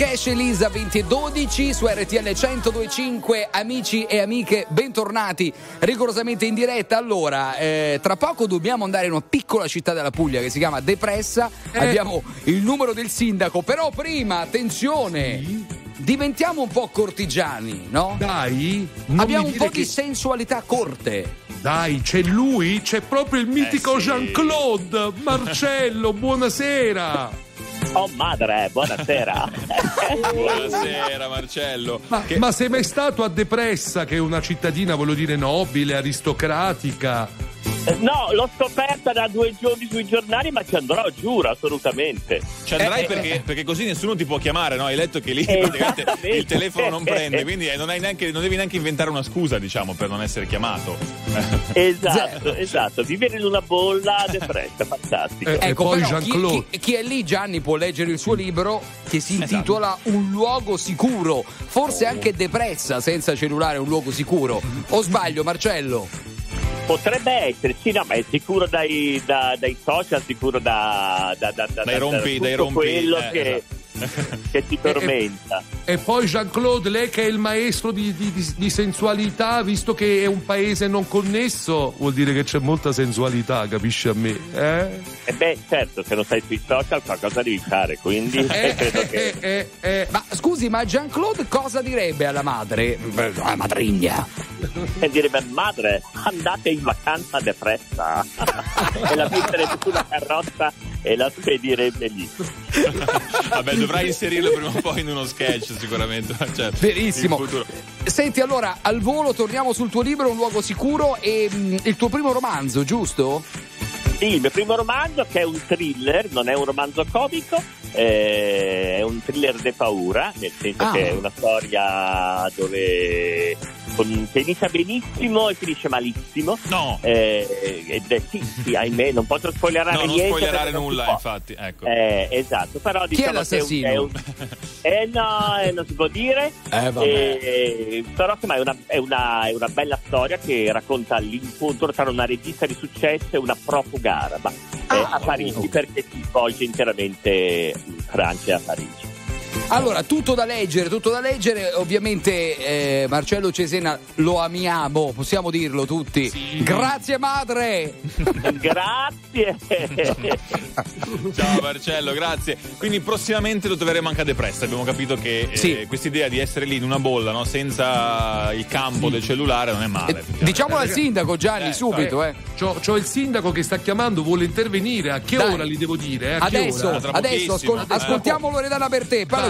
[SPEAKER 1] Marrakesh Elisa 2012 su RTL 1025 amici e amiche bentornati rigorosamente in diretta allora eh, tra poco dobbiamo andare in una piccola città della Puglia che si chiama Depressa abbiamo il numero del sindaco però prima attenzione diventiamo un po' cortigiani no?
[SPEAKER 3] Dai,
[SPEAKER 1] abbiamo un po' di
[SPEAKER 3] che-
[SPEAKER 1] sensualità a corte
[SPEAKER 3] Dai, c'è lui, c'è proprio il mitico
[SPEAKER 1] Eh sì.
[SPEAKER 3] Jean-Claude. Marcello, buonasera.
[SPEAKER 28] Oh madre, buonasera.
[SPEAKER 4] Buonasera Marcello.
[SPEAKER 3] Ma, ma sei mai stato a Depressa, che è una cittadina, voglio dire, nobile, aristocratica?
[SPEAKER 28] Eh, No, l'ho scoperta da due giorni sui giornali, ma ci andrò, giuro, assolutamente.
[SPEAKER 4] Ci andrai
[SPEAKER 28] Eh,
[SPEAKER 4] perché,
[SPEAKER 28] eh,
[SPEAKER 4] perché così nessuno ti può chiamare, no? Hai letto che lì praticamente il telefono non prende, quindi eh, non, hai neanche- non devi neanche inventare una scusa, diciamo, per non essere chiamato.
[SPEAKER 28] Esatto, esatto, vivere in una bolla depressa, fantastico.
[SPEAKER 1] Ecco, però chi, chi- chi è lì, Gianni, può leggere il suo libro che si intitola Un luogo sicuro. Forse anche depressa senza cellulare un luogo sicuro. O sbaglio, Marcello?
[SPEAKER 28] Potrebbe essere, sì, no, ma è sicuro dai, da- dai social, sicuro da, da, da, da-
[SPEAKER 4] Dai
[SPEAKER 28] da-
[SPEAKER 4] rompi-
[SPEAKER 28] tutto
[SPEAKER 4] dai rompi-
[SPEAKER 28] quello
[SPEAKER 4] eh,
[SPEAKER 28] che, che ti tormenta.
[SPEAKER 3] E poi Jean-Claude, lei che è il maestro di, di- di- di sensualità, visto che è un paese non connesso, vuol dire che c'è molta sensualità, capisci a me? Eh?
[SPEAKER 28] E beh, certo, se non sei sui social qualcosa devi fare, quindi
[SPEAKER 1] Eh,
[SPEAKER 28] credo che...
[SPEAKER 1] Ma scusi, ma Jean-Claude cosa direbbe alla madre? Alla madrigna.
[SPEAKER 28] E direbbe madre andate in vacanza depressa e la metterebbe sulla carrozza e la spedirebbe lì
[SPEAKER 4] Vabbè, dovrai inserirlo prima o poi in uno sketch, sicuramente. Cioè,
[SPEAKER 1] Verissimo. Senti, allora, al volo torniamo sul tuo libro Un luogo sicuro e mm, il tuo primo romanzo, giusto?
[SPEAKER 28] Sì, il mio primo romanzo che è un thriller, non è un romanzo comico, eh, è un thriller de paura, nel senso
[SPEAKER 1] Ah.
[SPEAKER 28] che è una storia dove con- che inizia benissimo e finisce malissimo.
[SPEAKER 4] No.
[SPEAKER 28] Eh, ed è, sì, sì, ahimè, non posso spoilerare
[SPEAKER 4] No, non
[SPEAKER 28] niente.
[SPEAKER 4] spoilerare
[SPEAKER 28] non si
[SPEAKER 4] nulla,
[SPEAKER 28] può.
[SPEAKER 4] infatti. Ecco.
[SPEAKER 28] Eh, esatto, però
[SPEAKER 1] Chi è
[SPEAKER 28] diciamo che è un- è un, eh no, eh, non si può dire.
[SPEAKER 1] Eh, vabbè.
[SPEAKER 28] Eh, però insomma è una, è, una, è una bella storia che racconta l'incontro tra una regista di successo e una profuga araba eh,
[SPEAKER 1] Ah,
[SPEAKER 28] a Parigi perché si svolge interamente in Francia e a Parigi.
[SPEAKER 1] Allora, tutto da leggere, tutto da leggere. Ovviamente eh, Marcello Cesena lo amiamo, possiamo dirlo tutti. Grazie madre!
[SPEAKER 28] Grazie!
[SPEAKER 4] Ciao Marcello, grazie. Quindi prossimamente lo troveremo anche a Depressa. Abbiamo capito che eh,
[SPEAKER 1] Sì.
[SPEAKER 4] questa idea di essere lì in una bolla, no? senza il campo del cellulare, non è male.
[SPEAKER 1] Diciamolo al sindaco Gianni, subito, eh.
[SPEAKER 3] C'ho, c'ho il sindaco che sta chiamando, vuole intervenire. A che
[SPEAKER 1] Dai.
[SPEAKER 3] ora gli devo dire? eh? A che
[SPEAKER 1] Adesso,
[SPEAKER 3] ora?
[SPEAKER 1] adesso ascol- ascoltiamo Loredana per te, poi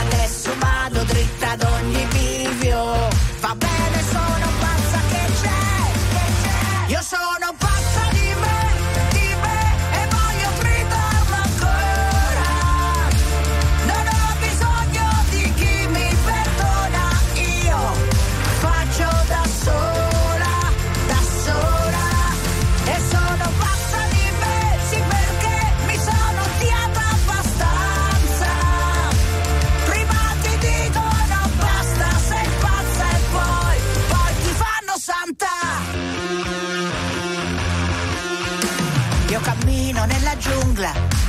[SPEAKER 12] Adesso vado dritta ad ogni bivio. Va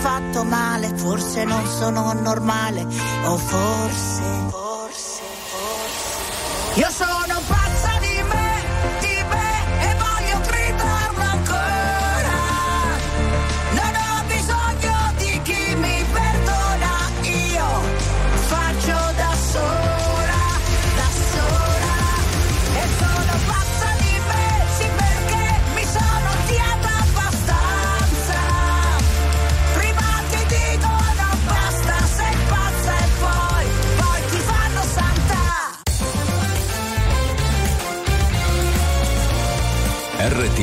[SPEAKER 12] fatto male, forse non sono normale, o forse,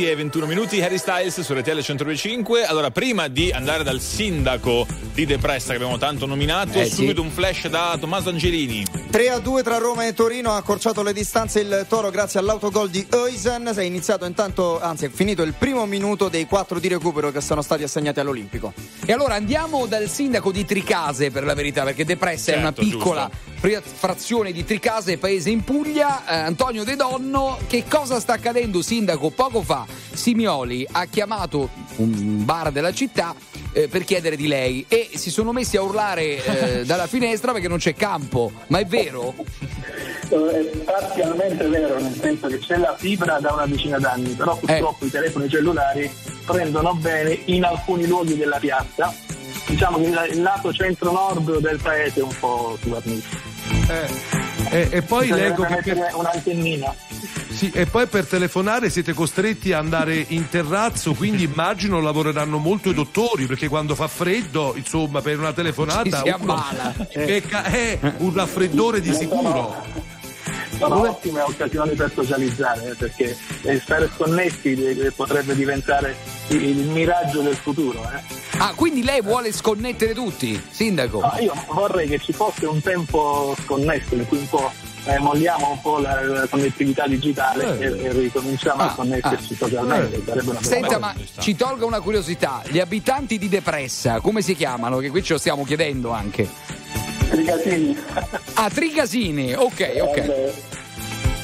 [SPEAKER 4] 20 e 21 minuti, Harry Styles su RTL 125. Allora, prima di andare dal sindaco di Depressa che abbiamo tanto nominato,
[SPEAKER 2] Eh, sì.
[SPEAKER 4] subito un flash da Tommaso Angelini.
[SPEAKER 2] 3 a 2 tra Roma e Torino ha accorciato le distanze il Toro grazie all'autogol di Eisen. Si è iniziato intanto, anzi è finito il primo minuto dei quattro di recupero che sono stati assegnati all'Olimpico.
[SPEAKER 1] E allora andiamo dal sindaco di Tricase per la verità, perché Depressa è una
[SPEAKER 2] Certo,
[SPEAKER 1] piccola pri- frazione di Tricase, paese in Puglia. Eh, Antonio De Donno, che cosa sta accadendo, sindaco? Poco fa Simioli ha chiamato un bar della città eh, per chiedere di lei e si sono messi a urlare eh, dalla finestra perché non c'è campo. Ma è vero?
[SPEAKER 29] È parzialmente vero, nel senso che c'è la fibra da una decina d'anni, però purtroppo i telefoni cellulari prendono bene in alcuni luoghi della piazza. Diciamo che il- lato centro-nord del paese è un po' sguarnito.
[SPEAKER 3] E, e poi
[SPEAKER 29] Bisognerebbe
[SPEAKER 3] leggo che per,
[SPEAKER 29] un'antennina.
[SPEAKER 3] sì, e poi per telefonare siete costretti ad andare in terrazzo, quindi immagino lavoreranno molto i dottori, perché quando fa freddo, insomma, per una telefonata
[SPEAKER 1] Ci si ammala.
[SPEAKER 3] che ca- è un raffreddore di sicuro.
[SPEAKER 29] Sono ottime occasioni per socializzare, eh, perché eh, stare sconnessi eh, potrebbe diventare il, miraggio del futuro. eh.
[SPEAKER 1] Ah, quindi lei vuole sconnettere tutti, sindaco?
[SPEAKER 29] No, io vorrei che ci fosse un tempo sconnesso in cui un po' eh, molliamo un po' la, la connettività digitale
[SPEAKER 1] Eh.
[SPEAKER 29] e, e ricominciamo a connetterci socialmente. Sarebbe una bella
[SPEAKER 1] Senta, ma ci tolga una curiosità. Gli abitanti di Depressa, come si chiamano? Che qui ce lo stiamo chiedendo anche.
[SPEAKER 29] Tricasini.
[SPEAKER 1] Ah, Tricasini, ok, ok.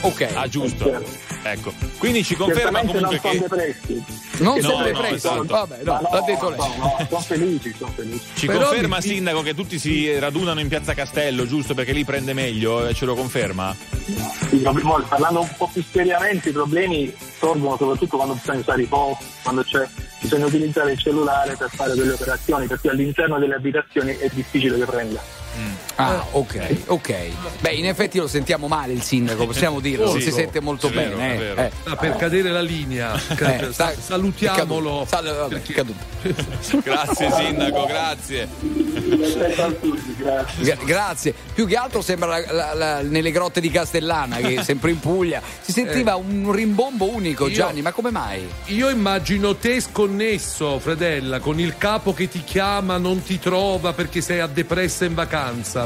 [SPEAKER 1] Ok.
[SPEAKER 4] Ah, giusto. Ecco. Quindi ci conferma comunque
[SPEAKER 29] non
[SPEAKER 4] che.
[SPEAKER 1] Non sono
[SPEAKER 29] no,
[SPEAKER 1] depressi.
[SPEAKER 29] esatto.
[SPEAKER 1] Vabbè, no,
[SPEAKER 29] no,
[SPEAKER 1] l'ha detto lei.
[SPEAKER 29] no, no, sono felici, sono felici.
[SPEAKER 4] Ci
[SPEAKER 29] Però
[SPEAKER 4] conferma,
[SPEAKER 29] mi-
[SPEAKER 4] sindaco, che tutti si radunano in piazza Castello, giusto? Perché lì prende meglio, eh, ce lo conferma?
[SPEAKER 29] Mo, parlando un po' più seriamente, i problemi sorgono soprattutto quando bisogna usare i POS, quando c'è, bisogna utilizzare il cellulare per fare delle operazioni, perché all'interno delle abitazioni è difficile che prenda. Mm.
[SPEAKER 1] Ah, ok, ok. Beh, in effetti lo sentiamo male il sindaco, possiamo dirlo, non si sente molto
[SPEAKER 3] vero,
[SPEAKER 1] bene. eh, eh.
[SPEAKER 3] Sta per cadere la linea.
[SPEAKER 1] Eh, sta-
[SPEAKER 3] Salutiamolo.
[SPEAKER 1] è caduto. Sal- vabbè, è caduto.
[SPEAKER 4] Grazie, sindaco, grazie.
[SPEAKER 1] Gra- grazie. Più che altro sembra la- la- la- nelle grotte di Castellana, che è sempre in Puglia. Si sentiva un rimbombo unico,
[SPEAKER 3] Io-
[SPEAKER 1] Gianni, ma come mai?
[SPEAKER 3] Io immagino te sconnesso, Fredella, con il capo che ti chiama, non ti trova perché sei a depressa in vacanza.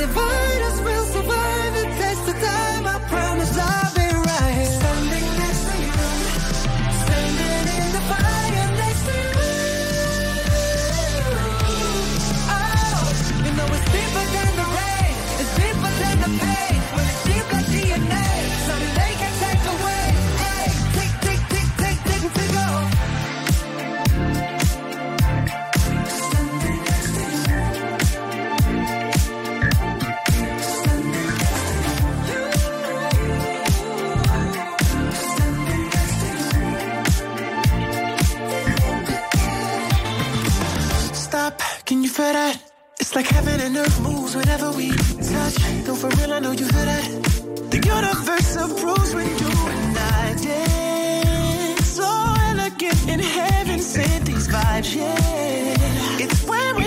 [SPEAKER 16] divide us, we'll survive it. takes the time I
[SPEAKER 12] promise I for that. It's like heaven and earth moves whenever we touch. Though for real, I know you heard that. The universe approves when you and I dance. So elegant in heaven, sent these vibes, yeah. It's when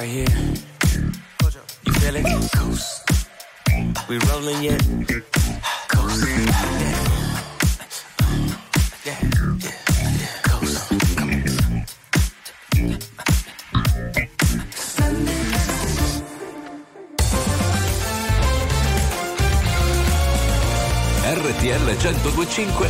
[SPEAKER 12] right here. You
[SPEAKER 19] feel it? Coast. We rolling yet? Coast. Yeah. Yeah. Yeah.
[SPEAKER 30] RTL 1025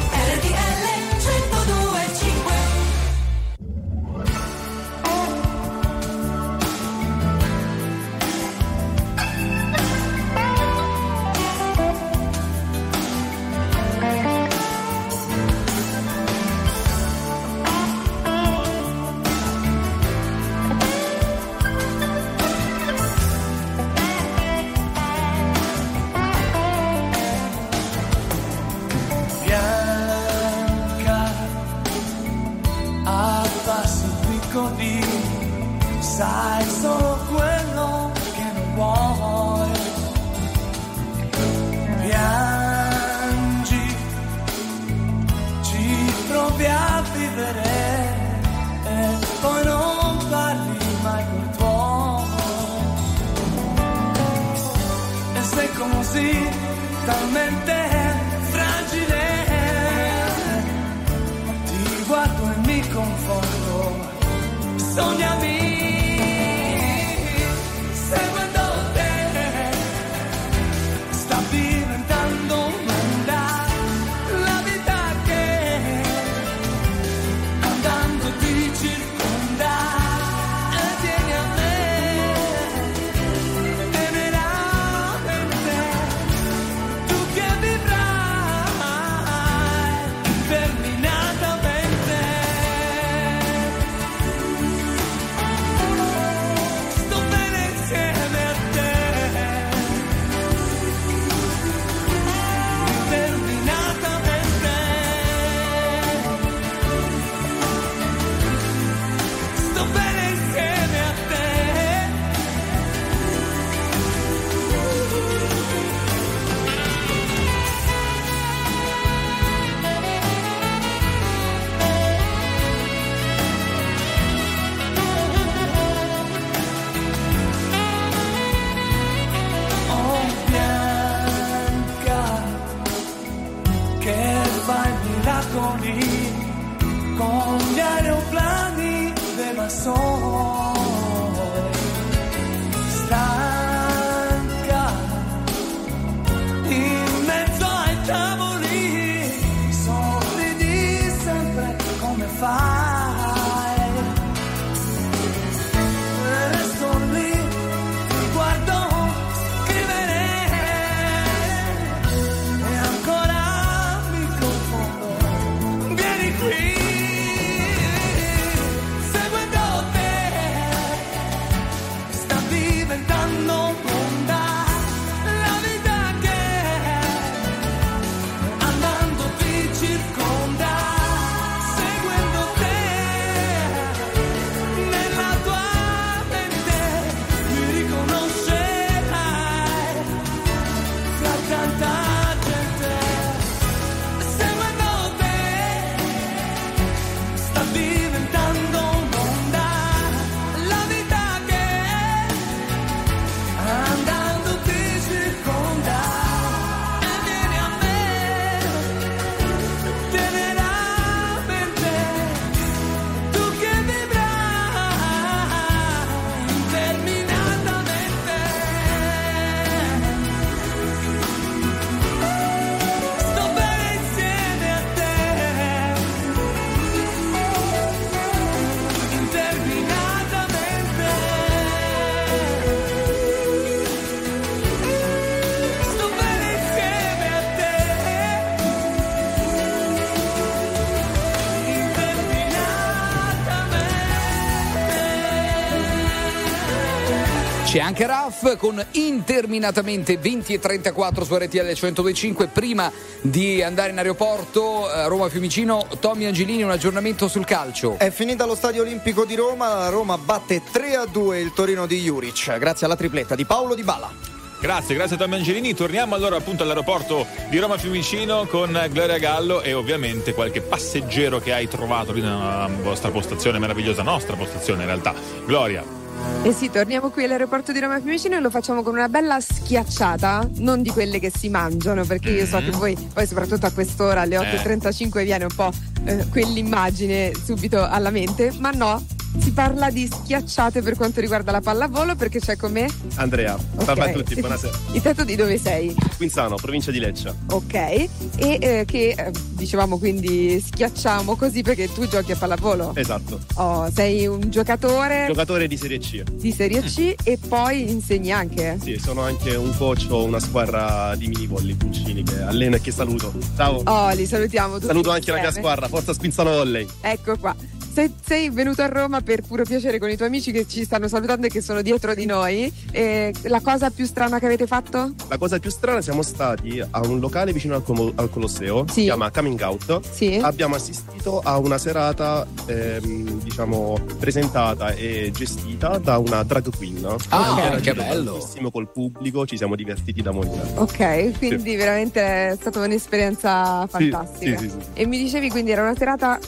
[SPEAKER 1] C'è anche Raff con interminatamente 20 e 34 su RTL 1025 prima di andare in aeroporto eh, Roma Fiumicino Tommy Angelini un aggiornamento sul calcio
[SPEAKER 2] È finita allo Stadio Olimpico di Roma, la Roma batte 3 a 2 il Torino di Juric, grazie alla tripletta di Paolo Di Bala.
[SPEAKER 4] Grazie, grazie a Tommy Angelini. Torniamo allora appunto all'aeroporto di Roma Fiumicino con Gloria Gallo e ovviamente qualche passeggero che hai trovato lì nella vostra postazione meravigliosa, nostra postazione in realtà. Gloria.
[SPEAKER 5] Eh sì, torniamo qui all'aeroporto di Roma Fiumicino e lo facciamo con una bella schiacciata, non di quelle che si mangiano, perché io so che voi, poi soprattutto a quest'ora, alle 8.35, viene un po' eh, quell'immagine subito alla mente, ma no, si parla di schiacciate per quanto riguarda la pallavolo, perché c'è con me
[SPEAKER 31] Andrea, salve a tutti, buonasera.
[SPEAKER 5] Intanto di dove sei?
[SPEAKER 31] Quinzano, provincia di Lecce.
[SPEAKER 5] Ok, e eh, che eh, dicevamo quindi schiacciamo così perché tu giochi a pallavolo.
[SPEAKER 31] Esatto.
[SPEAKER 5] Oh, sei un giocatore
[SPEAKER 31] Giocatore di Serie C.
[SPEAKER 5] di Serie C e poi insegni anche.
[SPEAKER 31] Sì, sono anche un coach, ho una squadra di mini volley Puccini che alleno e che saluto. Ciao.
[SPEAKER 5] Oh, li salutiamo tutti.
[SPEAKER 31] Saluto anche la mia
[SPEAKER 5] insieme.
[SPEAKER 31] squadra, Forza Squinzano Volley.
[SPEAKER 5] Ecco qua. Sei, sei venuto a Roma per puro piacere con i tuoi amici che ci stanno salutando e che sono dietro di noi. E la cosa più strana che avete fatto?
[SPEAKER 31] La cosa più strana, siamo stati a un locale vicino al, Como- al Colosseo, si chiama Coming Out.
[SPEAKER 5] Sì.
[SPEAKER 31] Abbiamo assistito a una serata, ehm, diciamo, presentata e gestita da una drag queen.
[SPEAKER 1] Ah,
[SPEAKER 31] Abbiamo
[SPEAKER 1] che bello.
[SPEAKER 31] tantissimo col pubblico, ci siamo divertiti da morire.
[SPEAKER 5] Ok, quindi veramente è stata un'esperienza
[SPEAKER 31] Sì,
[SPEAKER 5] fantastica.
[SPEAKER 31] sì, sì, sì.
[SPEAKER 5] E mi dicevi quindi era una serata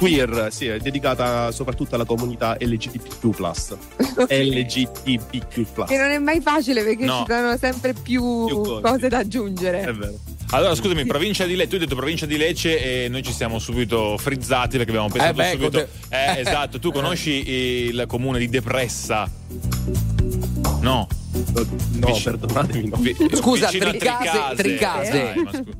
[SPEAKER 31] Queer, sì, è dedicata soprattutto alla comunità LGBTQ+. LGBTQ+.
[SPEAKER 5] che non è mai facile perché
[SPEAKER 4] No.
[SPEAKER 5] ci sono sempre più,
[SPEAKER 4] Più cose.
[SPEAKER 5] cose da aggiungere.
[SPEAKER 31] È vero.
[SPEAKER 4] Allora, scusami, provincia di Lecce, tu hai detto provincia di Lecce e noi ci siamo subito frizzati perché abbiamo pensato
[SPEAKER 1] Eh beh,
[SPEAKER 4] subito.
[SPEAKER 1] te-
[SPEAKER 4] Eh, esatto, tu conosci il comune di Depressa? No.
[SPEAKER 31] No, perdonatemi, no.
[SPEAKER 4] Vi-
[SPEAKER 1] Scusa,
[SPEAKER 4] a
[SPEAKER 1] Tricase, Tricase.
[SPEAKER 4] Dai, ma scu-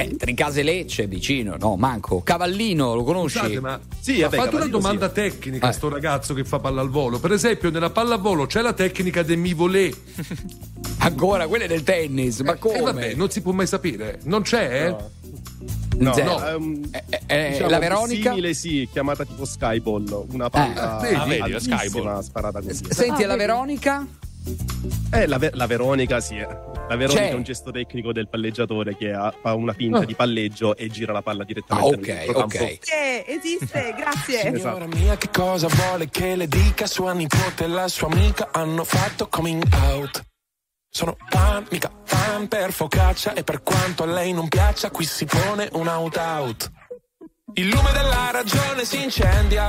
[SPEAKER 1] Eh, Tricase Lecce vicino, no, manco. Cavallino, lo conosci?
[SPEAKER 3] Scusate, ma
[SPEAKER 31] Sì,
[SPEAKER 3] ha
[SPEAKER 31] vabbè,
[SPEAKER 3] fatto una domanda
[SPEAKER 31] sì.
[SPEAKER 3] tecnica
[SPEAKER 1] Eh.
[SPEAKER 3] sto ragazzo che fa pallavolo. Per esempio, nella pallavolo c'è la tecnica del mi volé.
[SPEAKER 1] Ancora, quella è del tennis, ma come?
[SPEAKER 3] E vabbè, non si può mai sapere. Non c'è? eh?
[SPEAKER 31] No,
[SPEAKER 1] Zero.
[SPEAKER 31] no, è un-
[SPEAKER 1] Eh, eh,
[SPEAKER 31] diciamo,
[SPEAKER 1] la Veronica?
[SPEAKER 31] Simile, sì, chiamata tipo Skyball, una palla
[SPEAKER 3] Eh, vedi,
[SPEAKER 4] vedi, Skyball.
[SPEAKER 31] sparata così.
[SPEAKER 1] Senti,
[SPEAKER 5] Ah,
[SPEAKER 1] la
[SPEAKER 5] vedi.
[SPEAKER 1] Veronica?
[SPEAKER 31] Eh, la, Ve- la Veronica, sì. eh. La Veronica
[SPEAKER 1] C'è.
[SPEAKER 31] è un gesto tecnico del palleggiatore che ha- fa una finta di palleggio e gira la palla
[SPEAKER 1] Ah,
[SPEAKER 31] direttamente
[SPEAKER 1] ok,
[SPEAKER 31] nel centrocampo.
[SPEAKER 1] ok.
[SPEAKER 5] Eh, esiste, grazie.
[SPEAKER 31] Esatto.
[SPEAKER 32] Signora mia, che cosa vuole che le dica? Sua nipote e la sua amica hanno fatto coming out. Sono fan, mica fan per focaccia e per quanto a lei non piaccia, qui si pone un out-out. Il lume della ragione si incendia.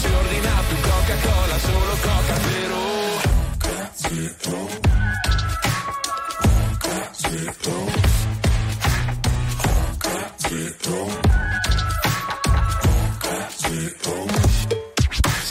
[SPEAKER 32] Si ordina più Coca-Cola, solo Coca Zero.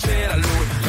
[SPEAKER 32] c'era lui.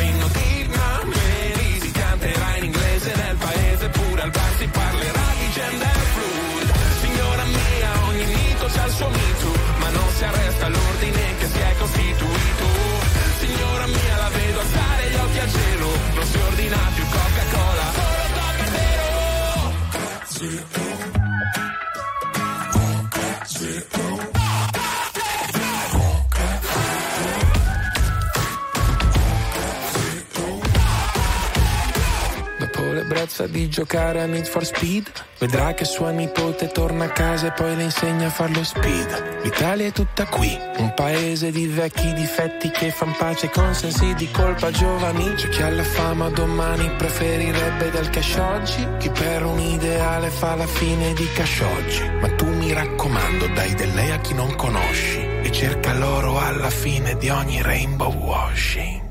[SPEAKER 32] Bellezza di giocare a Need for Speed. Vedrà che sua nipote torna a casa e poi le insegna a fare lo speed. L'Italia è tutta qui, un paese di vecchi difetti che fan pace con sensi di colpa giovani. C'è chi ha la fama domani preferirebbe del cash oggi. Chi per un ideale fa la fine di cash oggi. Ma tu mi raccomando, dai del lei a chi non conosci. E cerca l'oro alla fine di ogni rainbow washing.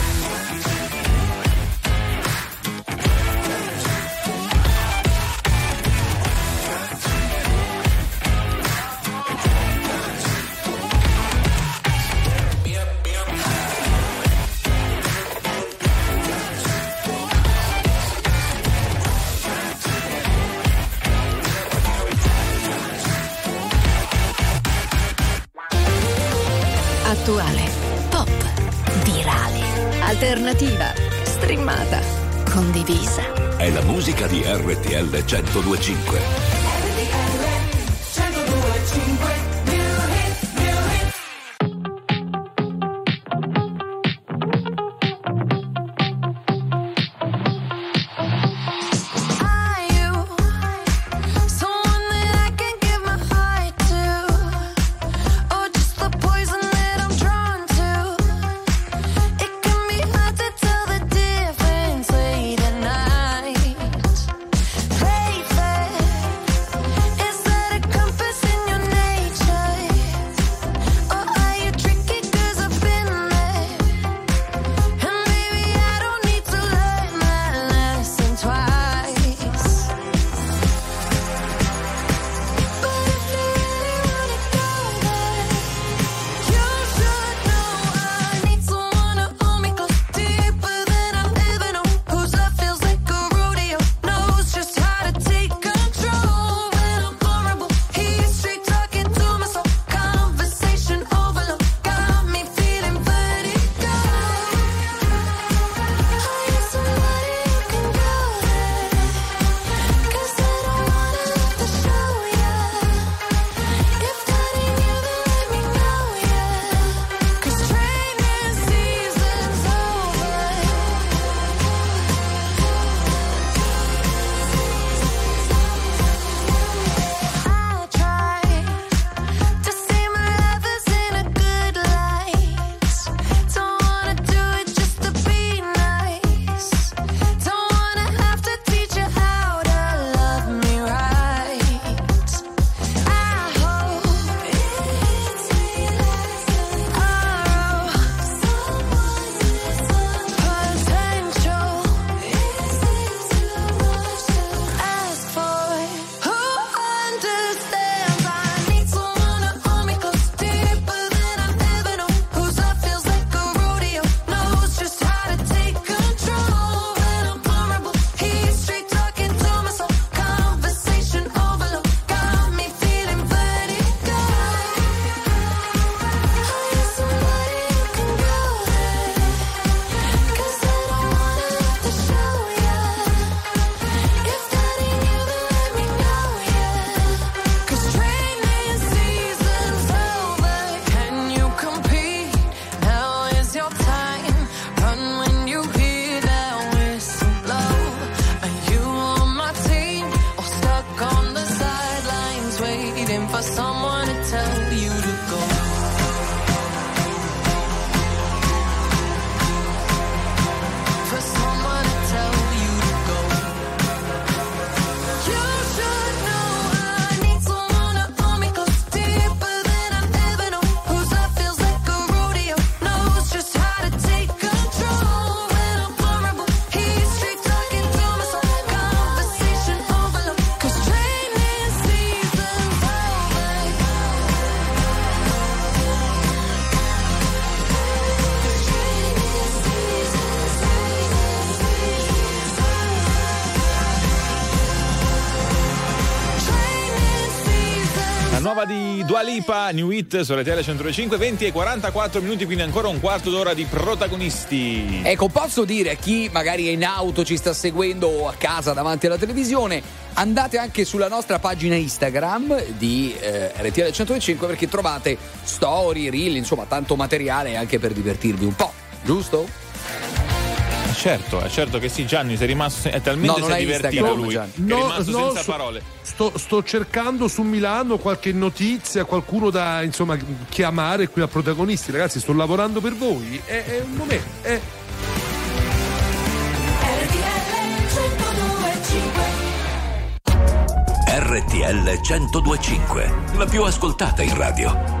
[SPEAKER 12] 1025.
[SPEAKER 4] Dua Lipa, New Hit su RTL 105, 20 e 44 minuti, quindi ancora un quarto d'ora di protagonisti.
[SPEAKER 1] Ecco, posso dire a chi magari è in auto, ci sta seguendo o a casa davanti alla televisione, andate anche sulla nostra pagina Instagram di eh, RTL 105 perché trovate storie, reel, insomma tanto materiale anche per divertirvi un po', giusto?
[SPEAKER 4] Certo, è certo che sì, Gianni, sei rimasto è talmente
[SPEAKER 1] No,
[SPEAKER 4] divertito
[SPEAKER 1] Instagram,
[SPEAKER 4] lui.
[SPEAKER 1] Gianni.
[SPEAKER 4] che è rimasto
[SPEAKER 3] no,
[SPEAKER 4] senza
[SPEAKER 3] so-
[SPEAKER 4] parole.
[SPEAKER 3] Sto, sto cercando su Milano qualche notizia, qualcuno da insomma chiamare qui a protagonisti. Ragazzi, sto lavorando per voi. È, è un momento. È...
[SPEAKER 15] RTL 1025, la più ascoltata in radio.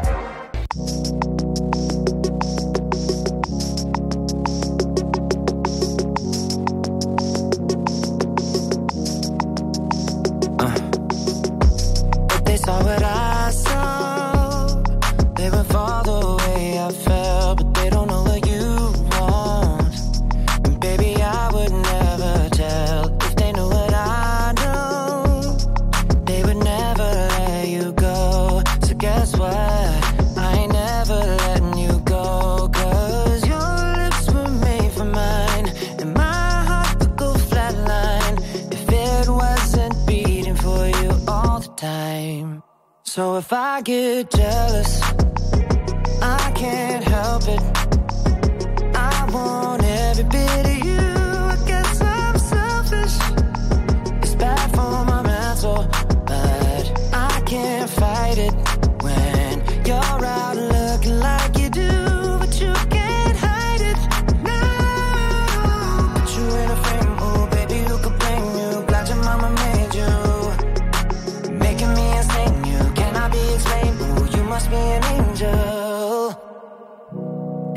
[SPEAKER 12] I get jealous,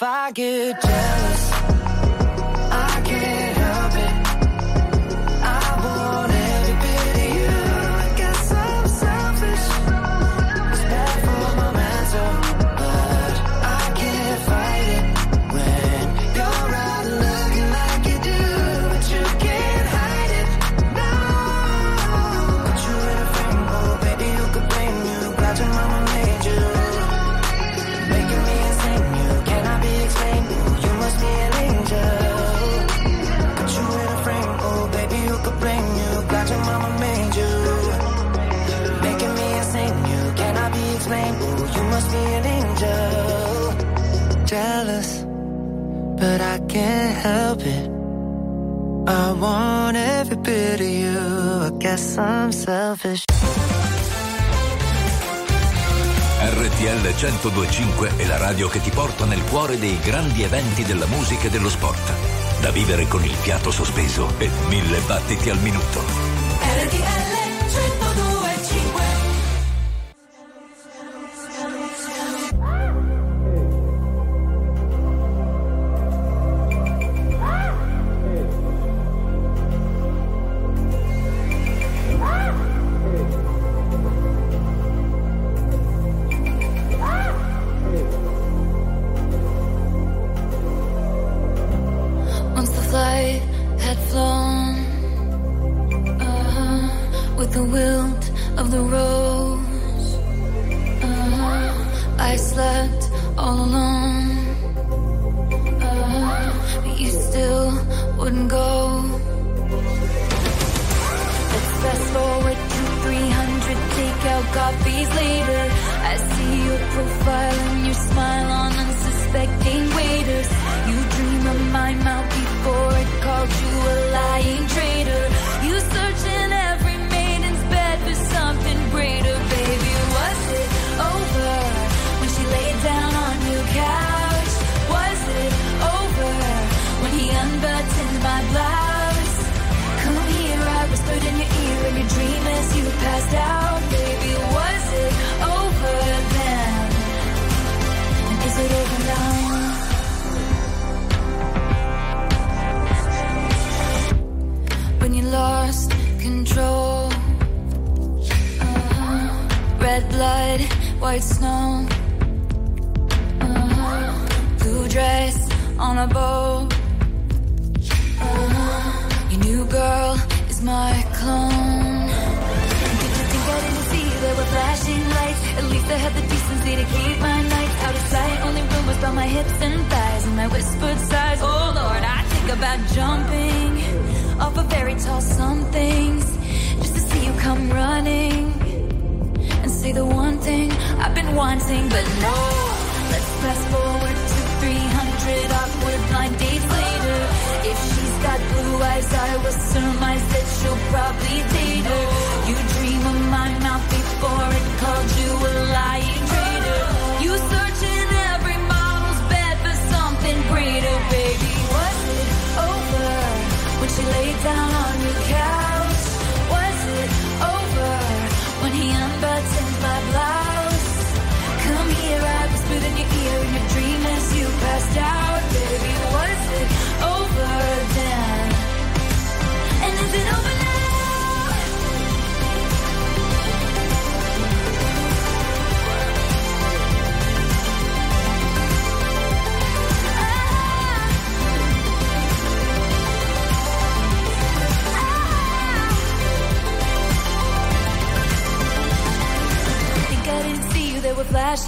[SPEAKER 12] If I get jealous, I can't help it. I want every but I can't help it. I want every bit of you. I guess I'm selfish.
[SPEAKER 15] RTL 1025 è la radio che ti porta nel cuore dei grandi eventi della musica e dello sport. Da vivere con il fiato sospeso e mille battiti al minuto.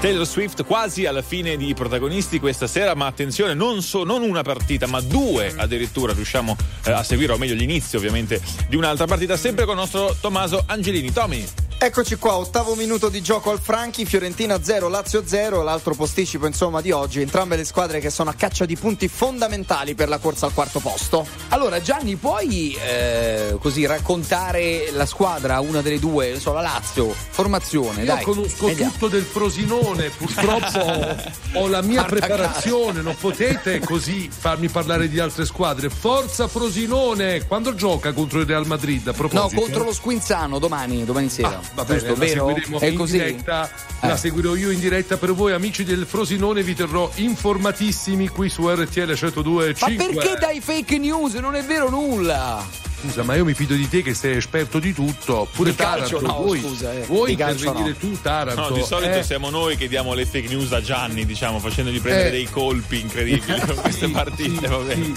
[SPEAKER 4] Taylor Swift quasi alla fine di protagonisti questa sera, ma attenzione, non, so- non una partita, ma due addirittura riusciamo eh, a seguire, o meglio l'inizio ovviamente di un'altra partita, sempre con il nostro Tommaso Angelini. Tommy.
[SPEAKER 2] Eccoci qua, ottavo minuto di gioco al Franchi, Fiorentina 0, Lazio 0, l'altro posticipo insomma di oggi, entrambe le squadre che sono a caccia di punti fondamentali per la corsa al quarto posto.
[SPEAKER 1] Allora, Gianni, puoi eh, così raccontare la squadra, una delle due, so, la Lazio, formazione,
[SPEAKER 3] Io
[SPEAKER 1] dai.
[SPEAKER 3] conosco
[SPEAKER 1] Vediamo.
[SPEAKER 3] tutto del Frosinone, purtroppo ho la mia
[SPEAKER 1] Guarda
[SPEAKER 3] preparazione, non potete così farmi parlare di altre squadre. Forza Frosinone! Quando gioca contro il Real Madrid? A
[SPEAKER 1] No,
[SPEAKER 3] proposito?
[SPEAKER 1] contro lo Squinzano domani, domani sera.
[SPEAKER 3] Va bene,
[SPEAKER 1] Giusto,
[SPEAKER 3] la
[SPEAKER 1] vero?
[SPEAKER 3] seguiremo
[SPEAKER 1] È
[SPEAKER 3] in
[SPEAKER 1] così?
[SPEAKER 3] diretta.
[SPEAKER 1] Eh.
[SPEAKER 3] La seguirò io in diretta per voi, amici del Frosinone. Vi terrò informatissimi qui su RTL 102.5.
[SPEAKER 1] Ma perché dai fake news? Non è vero nulla.
[SPEAKER 3] Scusa, ma io mi fido di te che sei esperto di tutto. Pure
[SPEAKER 1] Di calcio
[SPEAKER 3] Taranto.
[SPEAKER 1] no,
[SPEAKER 3] vuoi,
[SPEAKER 1] scusa, eh.
[SPEAKER 3] vuoi
[SPEAKER 1] calcio
[SPEAKER 3] intervenire tu, Taranto?
[SPEAKER 4] No, di solito
[SPEAKER 3] Eh,
[SPEAKER 4] siamo noi che diamo le fake news a Gianni, diciamo, facendogli prendere
[SPEAKER 3] Eh.
[SPEAKER 4] dei colpi incredibili con queste
[SPEAKER 3] Sì,
[SPEAKER 4] partite.
[SPEAKER 3] sì,
[SPEAKER 4] va bene.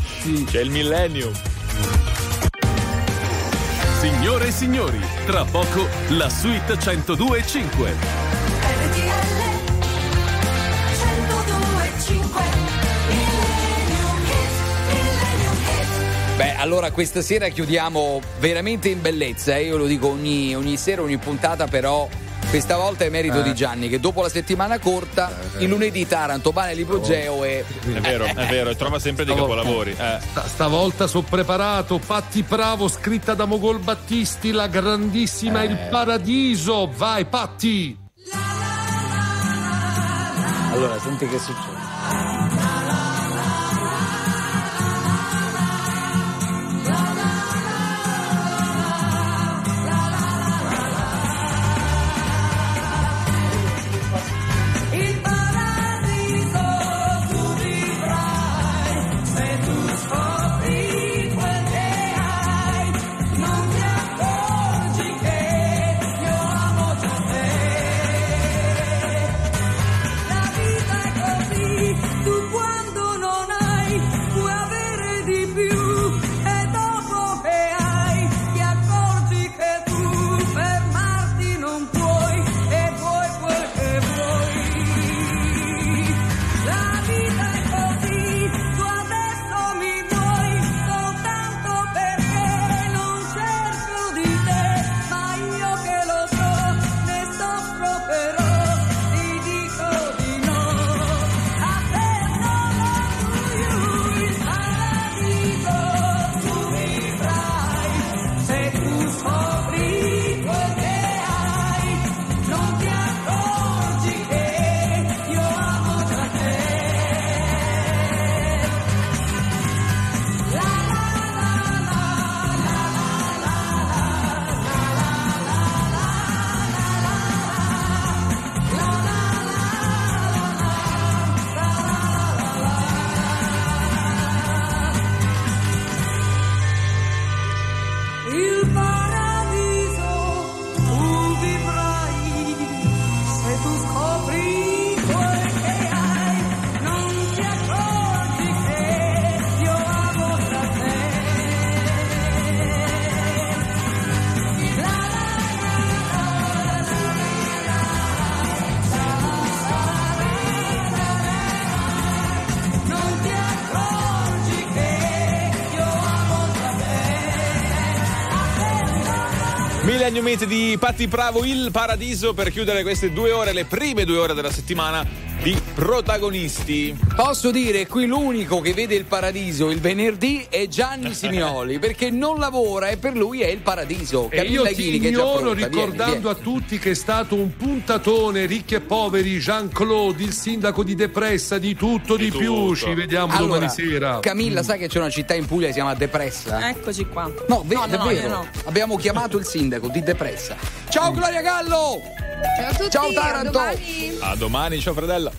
[SPEAKER 4] C'è il millennium.
[SPEAKER 33] Signore e signori, tra poco la suite 102.5.
[SPEAKER 21] RTL 102.5 Millennium Hit, Millennium Hit
[SPEAKER 1] Beh, allora questa sera chiudiamo veramente in bellezza, eh? io lo dico ogni, ogni sera, ogni puntata, però questa volta è merito
[SPEAKER 3] Eh.
[SPEAKER 1] di Gianni che dopo la settimana corta, il lunedì Taranto, Bane l'ipogeo e...
[SPEAKER 4] È vero, è vero, e trova sempre dei capolavori. Eh.
[SPEAKER 3] sta- stavolta sono preparato. Patti Bravo, scritta da Mogol Battisti, la grandissima Il Paradiso. Vai, Patti!
[SPEAKER 1] Allora, senti che succede.
[SPEAKER 4] Meet di Patti Bravo, Il Paradiso, per chiudere queste due ore, le prime due ore della settimana di protagonisti.
[SPEAKER 1] Posso dire qui l'unico che vede il paradiso il venerdì è Gianni Simioli perché non lavora e per lui è il paradiso.
[SPEAKER 3] E io
[SPEAKER 1] Camilla
[SPEAKER 3] ti
[SPEAKER 1] che
[SPEAKER 3] ignoro
[SPEAKER 1] pronta. Vieni,
[SPEAKER 3] ricordando a tutti che è stato un puntatone ricchi e poveri Jean-Claude, il sindaco di Depressa, di tutto, di, più. Ci vediamo
[SPEAKER 1] Allora,
[SPEAKER 3] domani sera.
[SPEAKER 1] Camilla, sai che c'è una città in Puglia che si chiama Depressa?
[SPEAKER 34] Eccoci qua.
[SPEAKER 1] No, ve-
[SPEAKER 34] no, no, no.
[SPEAKER 1] Abbiamo chiamato il sindaco di Depressa. Ciao Gloria Gallo!
[SPEAKER 5] Ciao a tutti,
[SPEAKER 1] Ciao
[SPEAKER 5] a
[SPEAKER 1] Taranto!
[SPEAKER 5] domani.
[SPEAKER 4] A domani, ciao fredella.